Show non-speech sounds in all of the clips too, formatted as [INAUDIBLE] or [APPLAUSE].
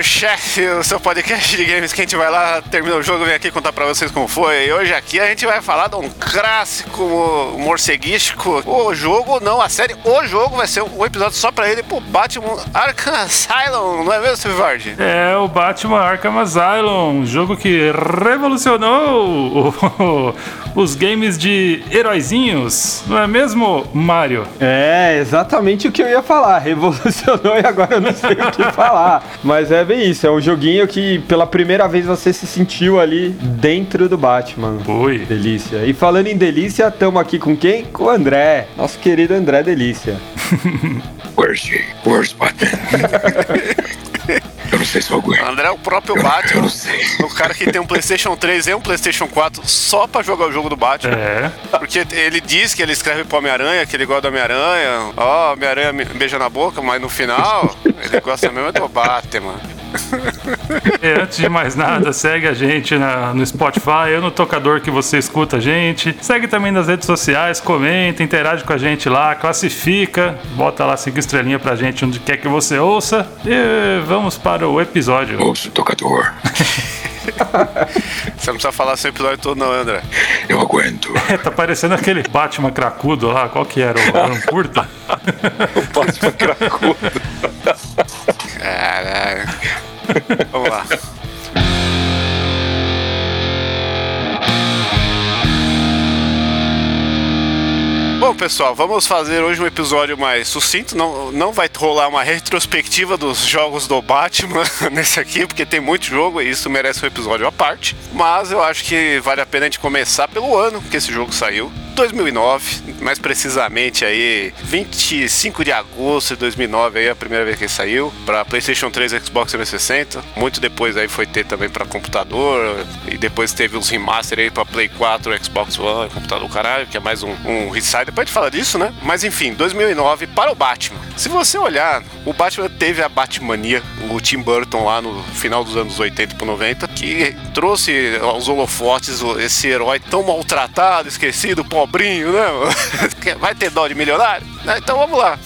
começando o seu podcast de games que a gente vai lá, termina o jogo, vem aqui contar pra vocês como foi. E hoje aqui a gente vai falar de um clássico morceguístico. O jogo, não, a série, o jogo vai ser um episódio só pra ele, pro Batman Arkham Asylum, não é mesmo, Steve Vardy? É o Batman Arkham Asylum, um jogo que revolucionou os games de heróizinhos, não é mesmo, Mario? É, exatamente o que eu ia falar. [LAUGHS] Revolucionou e agora eu não sei o que falar. Mas é bem isso, é um joguinho que pela primeira vez você se sentiu ali dentro do Batman. Foi. Delícia. E falando em delícia, estamos aqui com quem? Com o André, nosso querido André Delícia. [LAUGHS] Where's he? Where's Batman? [LAUGHS] Eu não sei se eu aguento. André é o próprio Eu Batman. não sei. O cara que tem um PlayStation 3 e um PlayStation 4 só pra jogar o jogo do Batman. É. Porque ele diz que ele escreve pro Homem-Aranha, que ele gosta do Homem-Aranha. Ó, Homem-Aranha me beija na boca, mas no final, ele gosta mesmo do Batman. E [LAUGHS] antes de mais nada, segue a gente na- no Spotify ou no tocador que você escuta a gente. Segue também nas redes sociais, comenta, interage com a gente lá, classifica, bota lá cinco estrelinhas pra gente onde quer que você ouça. E vamos para o episódio. Ouço o tocador. [LAUGHS] Você não precisa falar seu episódio todo, não, André. Eu aguento. tá parecendo aquele Batman cracudo lá, qual que era? O [LAUGHS] Alan Curta? Batman cracudo. Caralho. [LAUGHS] Vamos lá. Bom, pessoal, vamos fazer hoje um episódio mais sucinto. Não, não vai rolar uma retrospectiva dos jogos do Batman [LAUGHS] nesse aqui, porque tem muito jogo e isso merece um episódio à parte. Mas eu acho que vale a pena a gente começar pelo ano que esse jogo saiu. 2009, mais precisamente aí 25 de agosto de 2009 aí a primeira vez que ele saiu para PlayStation 3 e Xbox 360. Muito depois aí foi ter também para computador e depois teve uns remaster aí para Play 4, Xbox One, computador caralho, que é mais um, um. Depois a gente fala disso, né? Mas enfim, 2009 para o Batman. Se você olhar, o Batman teve a Batmania, o Tim Burton lá no final dos anos 80 pro 90, que trouxe aos holofotes esse herói tão maltratado, esquecido, pobrinho, né? [LAUGHS] Vai ter dó de milionário? Né? Então vamos lá.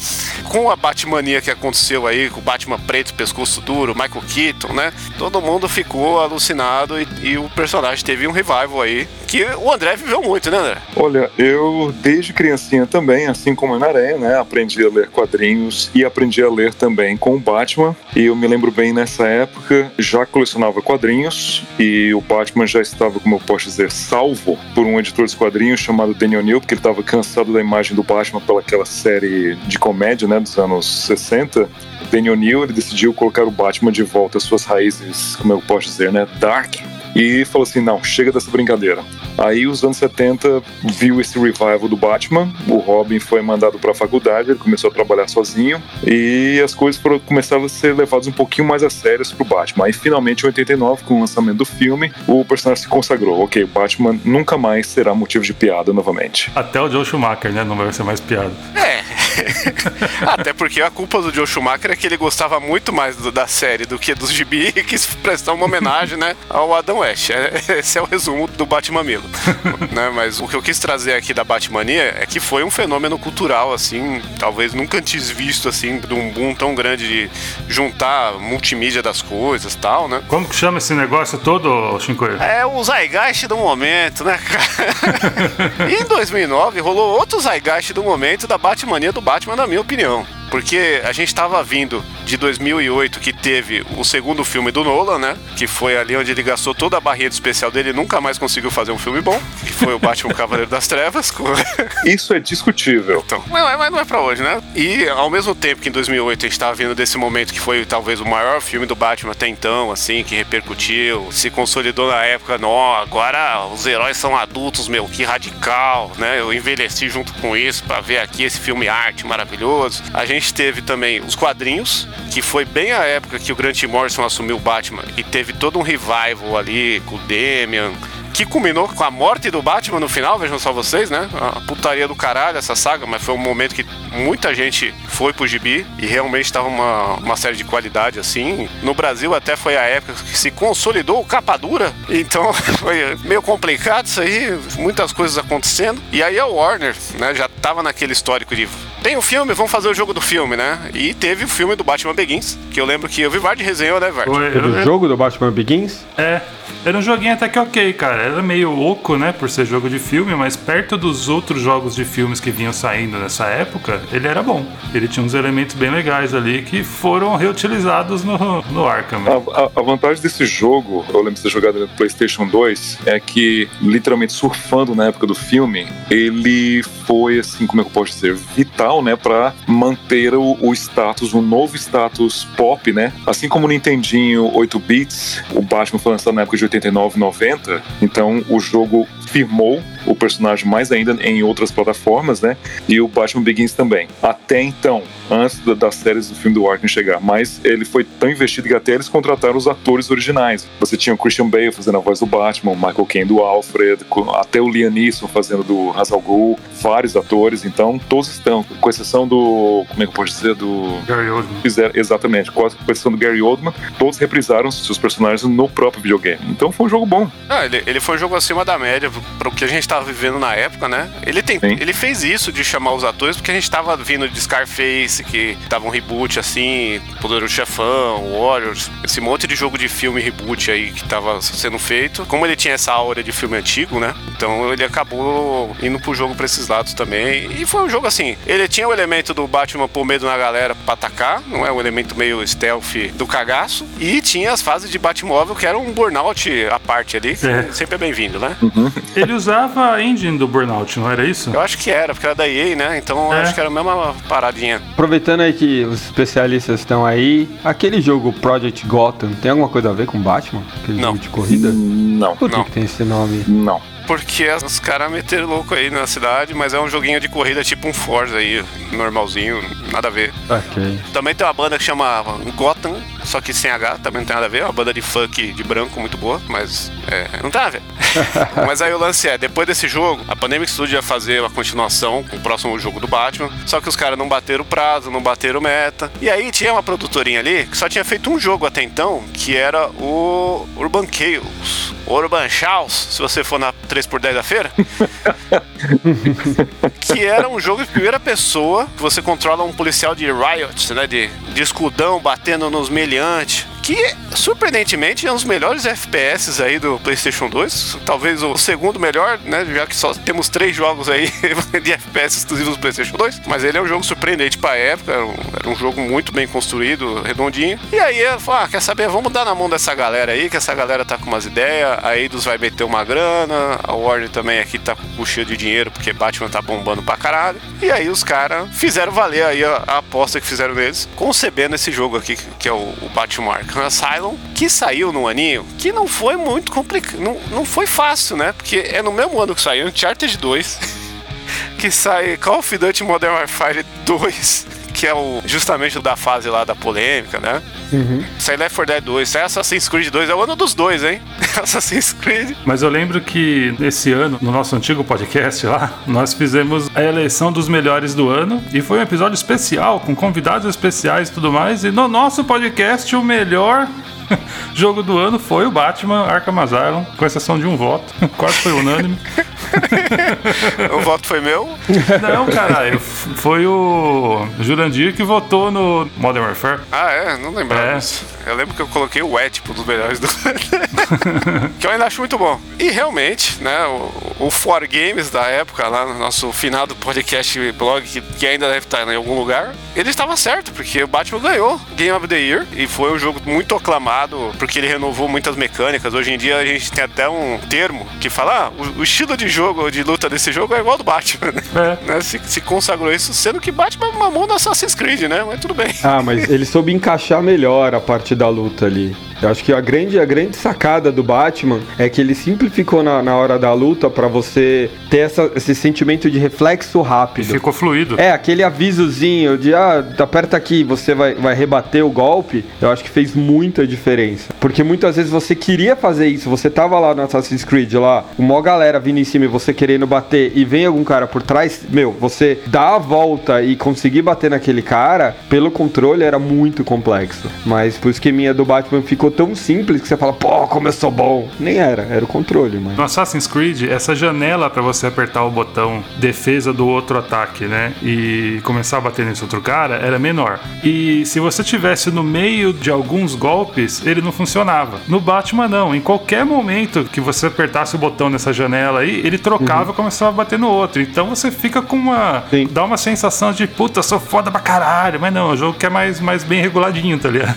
Com a Batmania que aconteceu aí, com o Batman preto, pescoço duro, Michael Keaton, né? Todo mundo ficou alucinado e, e o personagem teve um revival aí, que o André viveu muito, né, André? Olha, eu desde criancinha também, assim como a Naranha, né, aprendi a ler quadrinhos e aprendi a ler também com o Batman. E eu me lembro bem nessa época, já colecionava quadrinhos e o Batman já estava, como eu posso dizer, salvo por um editor de quadrinhos chamado Daniel Neal, porque ele estava cansado da imagem do Batman pelaquela série de comédia, né, dos anos 60. Daniel Neal ele decidiu colocar o Batman de volta às suas raízes, como eu posso dizer, né, dark. E falou assim: não, chega dessa brincadeira. Aí, os anos 70, viu esse revival do Batman. O Robin foi mandado para a faculdade, ele começou a trabalhar sozinho. E as coisas foram, começaram a ser levadas um pouquinho mais a sérias pro Batman. Aí, finalmente, em 89, com o lançamento do filme, o personagem se consagrou. Ok, o Batman nunca mais será motivo de piada novamente. Até o Joe Schumacher, né? Não vai ser mais piada. É. [LAUGHS] Até porque a culpa do Joe Schumacher é que ele gostava muito mais do- da série do que dos gibi e quis prestar uma homenagem, né, ao Adam West. É- [LAUGHS] esse é o resumo do Batmamilo. [LAUGHS] né? Mas o que eu quis trazer aqui da Batmania é que foi um fenômeno cultural, assim, talvez nunca antes visto, assim, de um boom tão grande de juntar multimídia das coisas tal, né? Como que chama esse negócio todo, Shinkoio? É o Zygeist do momento, né, cara? e em 2009 rolou outro Zygeist do momento da Batmania do Batman, na minha opinião. Porque a gente tava vindo de 2008, que teve o segundo filme do Nolan, né? Que foi ali onde ele gastou toda a barreira especial dele e nunca mais conseguiu fazer um filme bom. Que foi o Batman Cavaleiro das Trevas. com- [LAUGHS] Isso é discutível. Então, mas, não é pra hoje, né? E ao mesmo tempo que em 2008 a gente tava vindo desse momento que foi talvez o maior filme do Batman até então, assim, que repercutiu, se consolidou na época, nó, agora os heróis são adultos, meu, que radical, né? Eu envelheci junto com isso pra ver aqui esse filme arte maravilhoso. A gente teve também os quadrinhos, que foi bem a época que o Grant Morrison assumiu o Batman e teve todo um revival ali com o Damian, que culminou com a morte do Batman no final, vejam só vocês, né? A putaria do caralho essa saga, mas foi um momento que muita gente foi pro gibi e realmente tava uma, uma série de qualidade assim. No Brasil até foi a época que se consolidou o capa dura, então [LAUGHS] foi meio complicado isso aí, muitas coisas acontecendo. E aí a Warner, né, já tava naquele histórico de tem o filme, vamos fazer o jogo do filme, né? E teve o filme do Batman Begins, que eu lembro que eu vi Vard resenhou, né, Vard? Foi- eu- jogo do Batman Begins? É. Era um joguinho até que ok, cara. Era meio oco, né, por ser jogo de filme, mas perto dos outros jogos de filmes que vinham saindo nessa época, ele era bom. Ele tinha uns elementos bem legais ali que foram reutilizados no, no Arkham. A, a- a vantagem desse jogo, eu lembro de ter jogado no PlayStation 2, é que, literalmente surfando na época do filme, ele foi, assim, como é que eu posso dizer, vital, né, pra manter o, o status, um novo status pop, né? Assim como o Nintendinho 8 bits, o Batman foi lançado na época de 89 90, então o jogo firmou o personagem mais ainda em outras plataformas, né? E o Batman Begins também. Até então, antes da- das séries do filme do Arkham chegar, mas ele foi tão investido que até eles contrataram os atores originais. Você tinha o Christian Bale fazendo a voz do Batman, o Michael Caine do Alfred, até o Liam Neeson fazendo do Ra's al Ghul, vários atores, então todos estão, com exceção do, como é que eu posso dizer, do Gary Oldman. fizeram exatamente, com exceção do Gary Oldman, todos reprisaram seus personagens no próprio videogame. Então foi um jogo bom. Ah, ele, ele foi um jogo acima da média para o que a gente tava vivendo na época, né? Ele, tem, Sim. ele fez isso de chamar os atores porque a gente tava vindo de Scarface, que tava um reboot assim, Poderoso Chefão, Warriors, esse monte de jogo de filme reboot aí que tava sendo feito. Como ele tinha essa aura de filme antigo, né? Então ele acabou indo pro jogo pra esses lados também. E foi um jogo assim, ele tinha o elemento do Batman pôr medo na galera pra atacar, não é? Um elemento meio stealth do cagaço. E tinha as fases de Batmóvel que era um burnout à parte ali, que É. sempre é bem-vindo, né? Ele usava a engine do Burnout, não era isso? Eu acho que era, porque era da EA, né? Então eu É. acho que era a mesma paradinha. Aproveitando aí que os especialistas estão aí, aquele jogo Project Gotham tem alguma coisa a ver com Batman? Aquele Não. jogo de corrida? Não, Por que Não. que tem esse nome? não. Porque os caras meteram louco aí na cidade, mas é um joguinho de corrida tipo um Forza aí, normalzinho, nada a ver. Ok. Também tem uma banda que chama Gotham, só que sem H, também não tem nada a ver. É uma banda de funk de branco muito boa, mas é, não tem nada a ver. [LAUGHS] mas aí o lance é, depois desse jogo, a Pandemic Studio ia fazer a continuação com o próximo jogo do Batman, só que os caras não bateram o prazo, não bateram meta. E aí tinha uma produtorinha ali que só tinha feito um jogo até então, que era o Urban Chaos. Urban Chaos, se você for na 3x10 da feira. [LAUGHS] [LAUGHS] que era um jogo de primeira pessoa, que você controla um policial de riot, né, de, de escudão batendo nos meliantes. Que, surpreendentemente, é um dos melhores FPS aí do PlayStation 2. Talvez o segundo melhor, né? Já que só temos três jogos aí [LAUGHS] de FPS exclusivos do PlayStation 2. Mas ele é um jogo surpreendente pra época. Era um, era um jogo muito bem construído, redondinho. E aí eu ah, quer saber? Vamos dar na mão dessa galera aí, que essa galera tá com umas ideias. A Eidos vai meter uma grana. A Warner também aqui tá com o cheio de dinheiro, porque Batman tá bombando pra caralho. E aí os caras fizeram valer aí a, a aposta que fizeram neles, concebendo esse jogo aqui, que é o, o Batman Arkham Asylum, que saiu no aninho, que não foi muito complicado, não, não foi fácil, né? Porque é no mesmo ano que saiu Uncharted 2, [LAUGHS] que sai Call of Duty Modern Warfare 2, que é o justamente o da fase lá da polêmica, né? Sai Left 4 Dead 2, sai Assassin's Creed 2, é o ano dos dois, hein? [LAUGHS] Assassin's Creed. Mas eu lembro que esse ano, no nosso antigo podcast lá, [LAUGHS] nós fizemos a eleição dos melhores do ano e foi um episódio especial, com convidados especiais e tudo mais. E no nosso podcast, o melhor [LAUGHS] jogo do ano foi o Batman Arkham Asylum, com exceção de um voto, quase foi unânime. [LAUGHS] o voto foi meu. Não, caralho. Foi o Jurandir que votou no Modern Warfare. Ah, é? Não lembrava É. disso. Eu lembro que eu coloquei o E, tipo, dos melhores do. [LAUGHS] que eu ainda acho muito bom. E realmente, né, o, o For Games da época, lá no nosso finado podcast blog, que, que ainda deve estar em algum lugar, ele estava certo, porque o Batman ganhou Game of the Year e foi um jogo muito aclamado, porque ele renovou muitas mecânicas. Hoje em dia a gente tem até um termo que fala: ah, o, o estilo de jogo, de luta desse jogo é igual ao do Batman, né? É. Né, Se, se consagrou isso, sendo que Batman mamou no Assassin's Creed, né? Mas tudo bem. Ah, mas ele soube encaixar melhor a parte da luta ali. Eu acho que a grande, a grande sacada do Batman é que ele simplificou na, na hora da luta pra você ter essa- esse sentimento de reflexo rápido. Ficou fluido. É, aquele avisozinho de, ah, aperta aqui, você vai, vai rebater o golpe, eu acho que fez muita diferença. Porque muitas vezes você queria fazer isso, você tava lá no Assassin's Creed, lá, uma galera vindo em cima e você querendo bater, e vem algum cara por trás, meu, você dá a volta e conseguir bater naquele cara, pelo controle era muito complexo. Mas pro esqueminha do Batman ficou tão simples que você fala, pô, como eu sou bom. Nem era, era o controle, mas... No Assassin's Creed, essa janela pra você apertar o botão defesa do outro ataque, né? E começar a bater nesse outro cara era menor. E se você tivesse no meio de alguns golpes, ele não funcionava. No Batman, não. Em qualquer momento que você apertasse o botão nessa janela aí, ele trocava e começava a bater no outro. Então você fica com uma. Sim. dá uma sensação de puta, sou foda pra caralho. Mas não, é um jogo que é mais, mais bem reguladinho, tá ligado?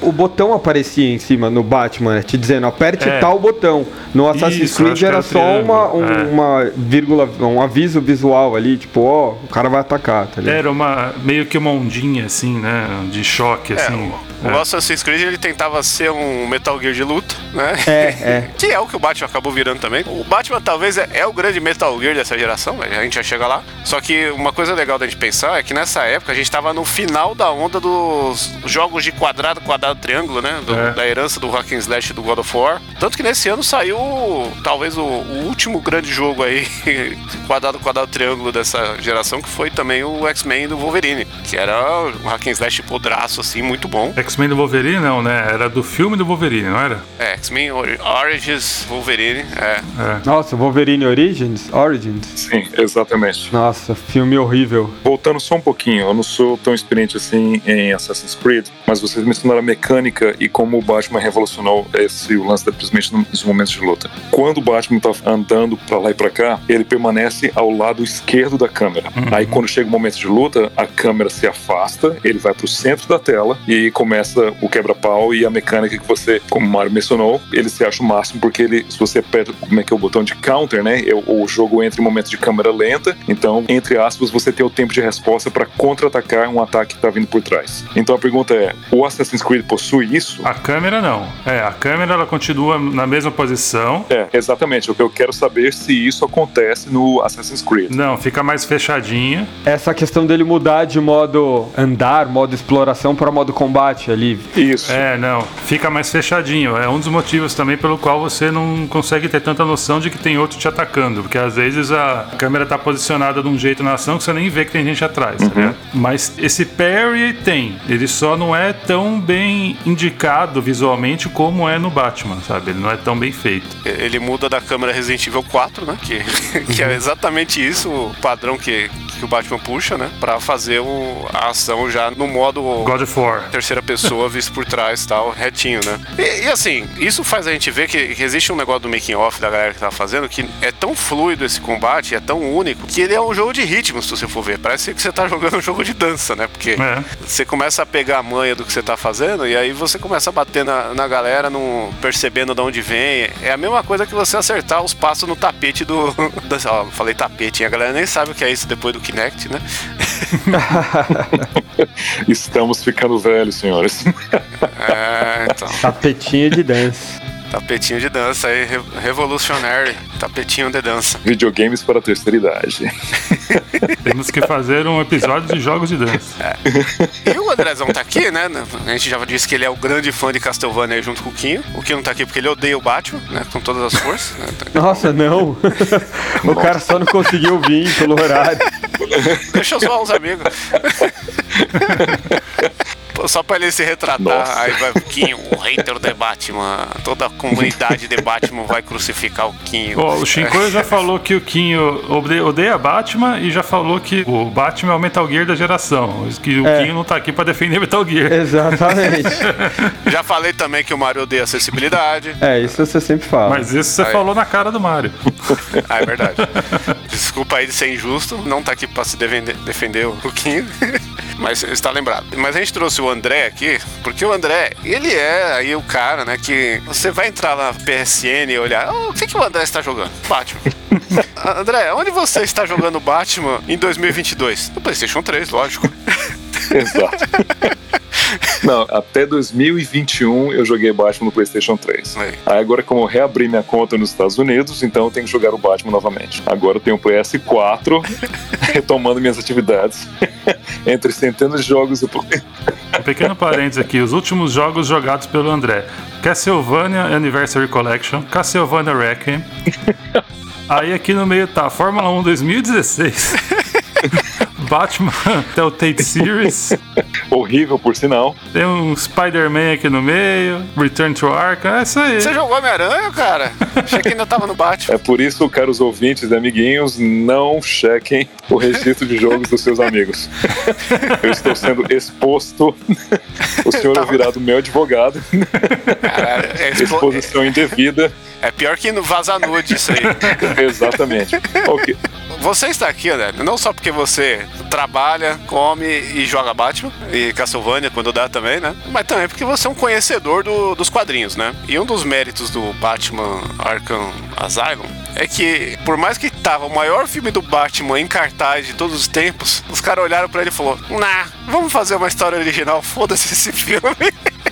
O botão aparecia em cima no Batman, né, te dizendo aperte É. tal botão. No Assassin's Isso, Creed era era só uma, um, é. uma vírgula, um aviso visual ali, tipo, ó, o cara vai atacar, tá ligado? Era uma. meio que uma ondinha, assim, né? De choque, É, assim. o, É. o Assassin's Creed ele tentava ser um Metal Gear de luta, né? É, [LAUGHS] é. Que é o que o Batman acabou virando também. O Batman talvez é, é o grande Metal Gear dessa geração, a gente já chega lá. Só que uma coisa legal da gente pensar é que nessa época a gente tava no final da onda dos jogos de quadrado, quadrado, triângulo, né? Do- É. Da herança do Hack and Slash do God of War. Tanto que nesse ano saiu talvez o, o último grande jogo aí, [LAUGHS] quadrado, quadrado, triângulo dessa geração, que foi também o X-Men do Wolverine, que era um Hack and Slash podraço, assim, muito bom. X-Men do Wolverine, não, né? Era do filme do Wolverine, não era? É, X-Men Ori- Origins Wolverine, é. É. Nossa, Wolverine Origins? Origins? Sim, exatamente. Nossa, filme horrível. Voltando só um pouquinho, eu não sou tão experiente assim em Assassin's Creed, mas vocês mencionaram a mecânica e como o Batman revolucionou esse o lance da principalmente nos momentos de luta. Quando o Batman tá andando pra lá e pra cá, ele permanece ao lado esquerdo da câmera. Aí quando chega o momento de luta, a câmera se afasta, ele vai pro centro da tela e começa o quebra-pau e a mecânica que você, como o Mario mencionou, ele se acha o máximo porque ele, se você aperta como é que é o botão de counter, né? O, o jogo entra em momentos de câmera lenta, então, entre aspas, você tem o tempo de resposta para contra-atacar um ataque que tá vindo por trás. Então a pergunta é: o Assassin's Creed possui isso? A câmera não. É, a câmera ela continua na mesma posição. É, exatamente. O que eu quero saber se isso acontece no Assassin's Creed. Não, fica mais fechadinha. Essa questão dele mudar de modo andar, modo exploração para modo combate ali. Isso. É, não, fica mais fechadinho. É um dos motivos também pelo qual você não consegue ter tanta noção de que tem outro te atacando. Porque às vezes a câmera tá posicionada de um jeito na ação que você nem vê que tem gente atrás, tá ligado? Mas esse parry tem. Ele só não é tão bem indicado visualmente como é no Batman, sabe? Ele não é tão bem feito. Ele muda da câmera Resident Evil 4, né? Que, [LAUGHS] que é exatamente isso, o padrão que, que o Batman puxa, né? Pra fazer o- a ação já no modo God of War. terceira pessoa, [LAUGHS] visto por trás tal, retinho, né? E, e, assim, isso faz a gente ver que, que existe um negócio do making off da galera que tá fazendo que é tão fluido esse combate, é tão único, que ele é um jogo de ritmos, se você for ver. Parece que você tá [LAUGHS] jogando um jogo de dança, né? Porque É. você começa a pegar a manha do que você tá fazendo e aí você começa a bater na, na galera, não percebendo de onde vem. É a mesma coisa que você acertar os passos no tapete do. [LAUGHS] do ó, falei tapete, a galera nem sabe o que é isso depois do Kinect, né? [LAUGHS] Estamos ficando velhos, senhores. [LAUGHS] É, então. Tapetinho de dança. Tapetinho de dança aí, re- revolutionary. Tapetinho de dança. Videogames para a terceira idade. [LAUGHS] Temos que fazer um episódio de jogos de dança. E o Andrezão tá aqui, né? A gente já disse que ele é o grande fã de Castlevania junto com o Quinho. O Quinho não tá aqui porque ele odeia o Batman, né? Com todas as forças. Né? Nossa, não. o cara só não conseguiu vir pelo horário. Deixa eu zoar os amigos. [LAUGHS] só pra ele se retratar. Nossa. Aí vai o Quinho, o hater de Batman. Toda a comunidade de Batman vai crucificar o Quinho. Ó, o Shinkoio já falou que o Kinho ode- odeia Batman e já falou que o Batman é o Metal Gear da geração. Que o É. Kinho não tá aqui pra defender Metal Gear. Exatamente. [LAUGHS] Já falei também que o Mario odeia acessibilidade. é, isso você sempre fala. Mas isso você Aí. falou na cara do Mario. [LAUGHS] Ah, é verdade. Desculpa aí de ser injusto, não tá aqui pra se defender, defender o Quinho. Mas está lembrado. Mas a gente trouxe o André aqui, porque o André, ele é aí o cara, né, que você vai entrar na PSN e olhar, oh, o que, que o André está jogando? Batman. [LAUGHS] André, onde você está jogando Batman em 2022? No PlayStation 3, lógico. [LAUGHS] [LAUGHS] Exato. Não, até 2021 eu joguei Batman no PlayStation 3. Aí. Aí agora, como eu reabri minha conta nos Estados Unidos, então eu tenho que jogar o Batman novamente. Agora eu tenho o PS4, [LAUGHS] retomando minhas atividades. [LAUGHS] Entre centenas de jogos e. Um pequeno parênteses aqui: os últimos jogos jogados pelo André: Castlevania Anniversary Collection, Castlevania Requiem. Aí aqui no meio tá Fórmula 1 2016. Batman [LAUGHS] Telltale Series, [LAUGHS] Horrível, por sinal. tem um Spider-Man aqui no meio, Return to Arkham, é isso aí. Você jogou Homem-Aranha, cara? [LAUGHS] Achei que ainda tava no Batman. É por isso, caros ouvintes e amiguinhos, não chequem o registro de jogos dos seus amigos. Eu estou sendo exposto. O senhor é virado meu advogado. Caralho, é, expo- Exposição indevida. é pior que no Vaza Nude isso aí. Exatamente. Ok. Você está aqui, André, não só porque você trabalha, come e joga Batman, e Castlevania quando dá também, né? Mas também porque você é um conhecedor do- dos quadrinhos, né? E um dos méritos do Batman Arkham Asylum é que, por mais que tava o maior filme do Batman em cartaz de todos os tempos, os caras olharam pra ele e falaram: Nah, vamos fazer uma história original, foda-se esse filme. [LAUGHS]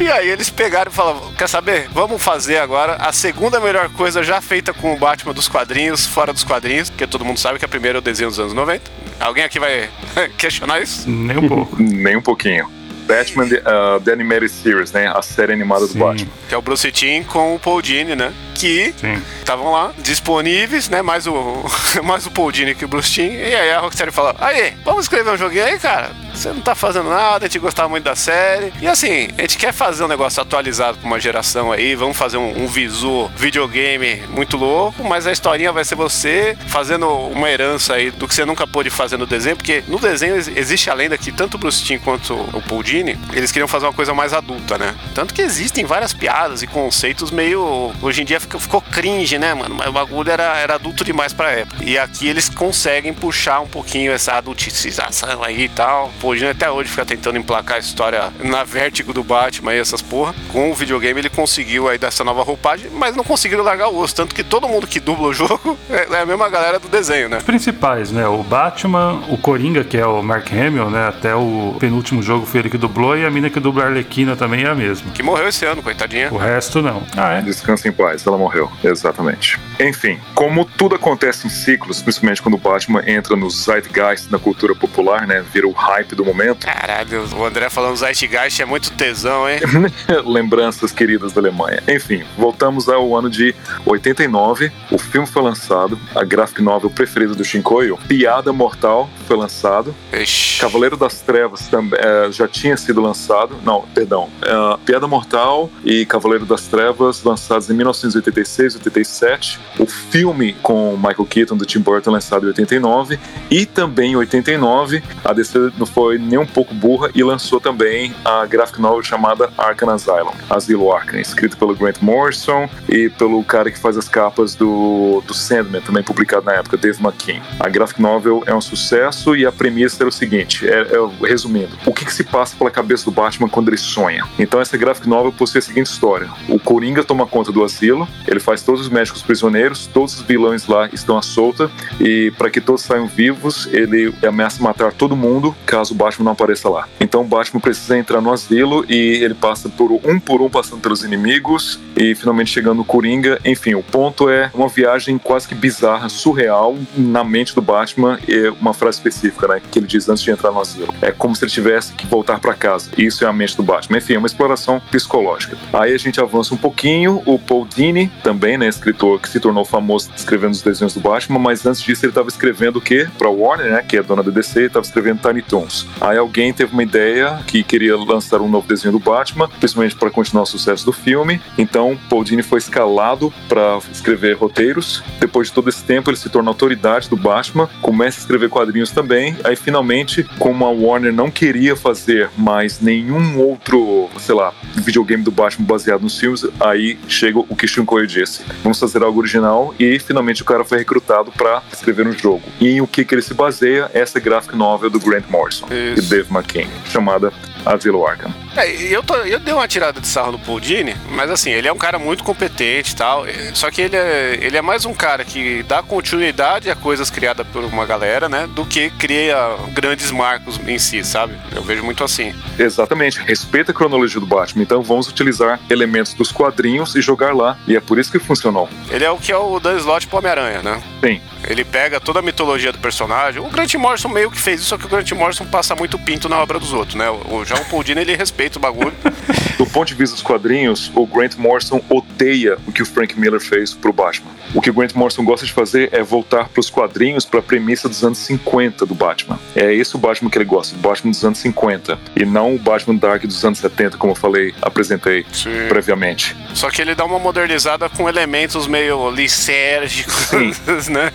E aí eles pegaram e falaram, quer saber? Vamos fazer agora a segunda melhor coisa já feita com o Batman dos quadrinhos, fora dos quadrinhos, porque todo mundo sabe que a primeira é o desenho dos anos 90. Alguém aqui vai [LAUGHS] questionar isso? Nem um pouco. [LAUGHS] Nem um pouquinho. Batman The, uh, The Animated Series, né? A série animada do Sim, Batman. Que é o Bruce Timm com o Paul Dini, né? Que estavam lá, disponíveis, né? Mais o, [LAUGHS] mais o Paul Dini que o Bruce Timm. E aí a Rocksteady falou, aí, vamos escrever um joguinho aí, cara? Você não tá fazendo nada, a gente gostava muito da série. E assim, a gente quer fazer um negócio atualizado pra uma geração aí, vamos fazer um, um visu videogame muito louco, mas a historinha vai ser você fazendo uma herança aí do que você nunca pôde fazer no desenho, porque no desenho ex- existe a lenda que tanto o Bruce Timm quanto o Paul Dini, eles queriam fazer uma coisa mais adulta, né? Tanto que existem várias piadas e conceitos meio... Hoje em dia fica- ficou cringe, né, mano? Mas o bagulho era, era adulto demais pra época. E aqui eles conseguem puxar um pouquinho essa adultização aí e tal. Dini até hoje fica tentando emplacar a história na vértigo do Batman e essas porra. Com o videogame ele conseguiu aí dessa nova roupagem, mas não conseguiram largar o osso. Tanto que todo mundo que dubla o jogo [LAUGHS] é é a mesma galera do desenho, né? Os principais, né? O Batman, o Coringa, que é o Mark Hamill, né? Até o penúltimo jogo foi ele que dublou e a mina que dubla a Arlequina também é a mesma. Que morreu esse ano, coitadinha. O resto não. Ah, é? Descansa em paz, ela morreu. Exatamente. Enfim, como tudo acontece em ciclos, principalmente quando o Batman entra no zeitgeist da cultura popular, né? Vira o hype do momento. Caralho, o André falando Zeitgeist é muito tesão, hein? [LAUGHS] Lembranças queridas da Alemanha. Enfim, voltamos ao ano de 89. O filme foi lançado, a graphic novel preferida do Shinkoio, Piada Mortal, foi lançado. Ixi. Cavaleiro das Trevas também eh, já tinha sido lançado. Não, perdão. Eh, Piada Mortal e Cavaleiro das Trevas lançados em 1986 e 87. O filme com Michael Keaton do Tim Burton lançado em 89 e também em 89 a DC não foi nem um pouco burra e lançou também a graphic novel chamada Arkham Asylum, Asilo Arkham, escrito pelo Grant Morrison e pelo cara que faz as capas do, do Sandman, também publicado na época, Dave McKean. A graphic novel é um sucesso e a premissa era o seguinte, é, é- resumindo, o que, que se passa pela cabeça do Batman quando ele sonha? Então essa graphic novel possui a seguinte história, o Coringa toma conta do asilo, ele faz todos os médicos prisioneiros, todos os vilões lá estão à solta e para que todos saiam vivos, ele ameaça matar todo mundo caso o Batman não apareça lá. Então o Batman precisa entrar no asilo e ele passa por um por um passando pelos inimigos e finalmente chegando no Coringa. Enfim, o ponto é uma viagem quase que bizarra, surreal na mente do Batman e uma frase específica, né, que ele diz antes de entrar no asilo. É como se ele tivesse que voltar para para casa. Isso é a mente do Batman. Enfim, é uma exploração psicológica. Aí a gente avança um pouquinho. O Paul Dini, também, né, escritor que se tornou famoso escrevendo os desenhos do Batman, mas antes disso ele estava escrevendo o quê? Para Warner, né, que é dona da DC, estava escrevendo Tiny Toons. Aí alguém teve uma ideia que queria lançar um novo desenho do Batman, principalmente para continuar o sucesso do filme. Então, Paul Dini foi escalado para escrever roteiros. Depois de todo esse tempo, ele se torna autoridade do Batman, começa a escrever quadrinhos também. Aí, finalmente, como a Warner não queria fazer mais nenhum outro, sei lá, videogame do Batman baseado nos filmes, aí chega o que Shinkoio disse: vamos fazer algo original. E finalmente o cara foi recrutado para escrever um jogo. E em o que, que ele se baseia? Essa graphic novel do Grant Morrison Isso. e Dave McKean, chamada A Vila Arkham. É, eu, tô, eu dei uma tirada de sarro no Paul Dini, mas assim, ele é um cara muito competente e tal. Só que ele é, ele é mais um cara que dá continuidade a coisas criadas por uma galera, né? Do que cria grandes marcos em si, sabe? Eu vejo muito assim. Exatamente, respeita a cronologia do Batman. Então vamos utilizar elementos dos quadrinhos e jogar lá. E é por isso que funcionou. Ele é o que é o Dan Slott pro Homem-Aranha, né? Sim. Ele pega toda a mitologia do personagem. O Grant Morrison meio que fez isso, só que o Grant Morrison passa muito pinto na obra dos outros, né? O, já o Paul Dini, ele [LAUGHS] respeita o bagulho. [LAUGHS] Do ponto de vista dos quadrinhos, o Grant Morrison odeia o que o Frank Miller fez pro Batman. O que o Grant Morrison gosta de fazer é voltar pros quadrinhos pra premissa dos anos 50 do Batman. É esse o Batman que ele gosta, o Batman dos anos 50. E não o Batman Dark dos anos 70, como eu falei, apresentei Sim. previamente. Só que ele dá uma modernizada com elementos meio licérgicos, [LAUGHS] né?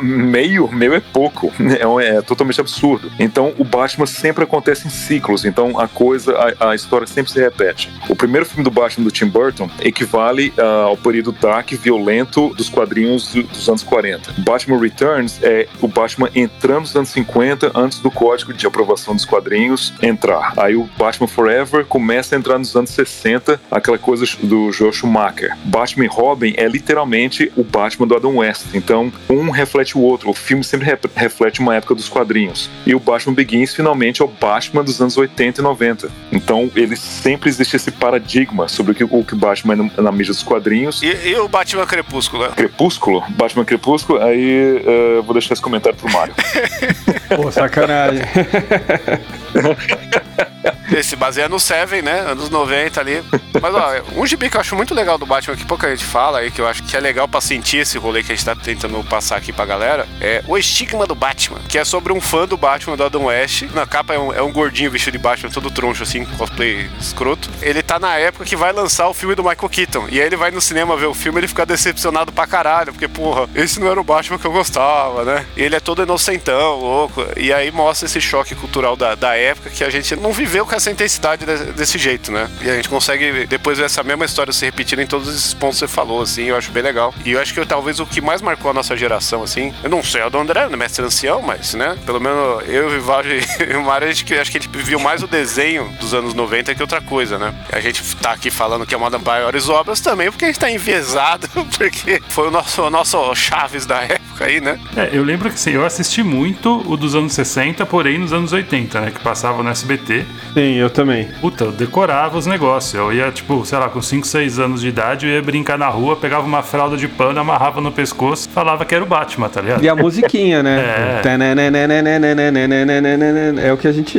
meio, meio é pouco, [LAUGHS] é, é totalmente absurdo. Então o Batman sempre acontece em ciclos, então a coisa, a, a história sempre se repete. O primeiro filme do Batman do Tim Burton equivale ah, ao período dark violento dos quadrinhos do- dos anos 40. Batman Returns é o Batman entrando nos anos 50 antes do código de aprovação dos quadrinhos entrar. Aí o Batman Forever começa a entrar nos anos 60, aquela coisa do Joe Schumacher. Batman e Robin é literalmente o Batman do Adam West. Então, um reflete o outro. O filme sempre rep- reflete uma época dos quadrinhos. E o Batman Begins finalmente é o Batman dos anos 80 e 90. Então, ele sempre existe esse paradigma sobre o que o que Batman é na, mídia dos quadrinhos. E, e o Batman Crepúsculo? né? Crepúsculo, Batman Crepúsculo, aí eu vou deixar esse comentário pro Mário. [LAUGHS] Pô, sacanagem. [LAUGHS] [LAUGHS] Ele se baseia no Seven, né? Anos 90 ali. Mas, ó, um gibi que eu acho muito legal do Batman, que pouca gente fala aí, que eu acho que é legal pra sentir esse rolê que a gente tá tentando passar aqui pra galera, é O Estigma do Batman, que é sobre um fã do Batman do Adam West. Na capa é um, é um gordinho vestido de Batman, todo troncho, assim, cosplay escroto. Ele tá na época que vai lançar o filme do Michael Keaton. E aí ele vai no cinema ver o filme ele fica decepcionado pra caralho, porque, porra, esse não era o Batman que eu gostava, né? E ele é todo inocentão, louco. E aí mostra esse choque cultural da, da época que a gente não viveu com essa intensidade de- desse jeito, né? E a gente consegue depois ver essa mesma história se repetindo em todos esses pontos que você falou, assim, eu acho bem legal. E eu acho que talvez o que mais marcou a nossa geração, assim, eu não sei a do André, né, mestre ancião, mas, né, pelo menos eu o Vivaldi [LAUGHS] e o Mário, a gente, acho que a gente viu mais o desenho dos anos 90 que outra coisa, né? A gente tá aqui falando que é uma das maiores obras também, porque a gente tá enviesado, [LAUGHS] porque foi o nosso, o nosso Chaves da época aí, né? É, eu lembro que assim, eu assisti muito o dos anos 60, porém nos anos 80, né? Que passava no SBT. Sim, eu também. Puta, eu decorava os negócios. Eu ia, tipo, sei lá, com 5, 6 anos de idade, eu ia brincar na rua, pegava uma fralda de pano, amarrava no pescoço, falava que era o Batman, tá ligado? E a musiquinha, né? [LAUGHS] É. É o que a gente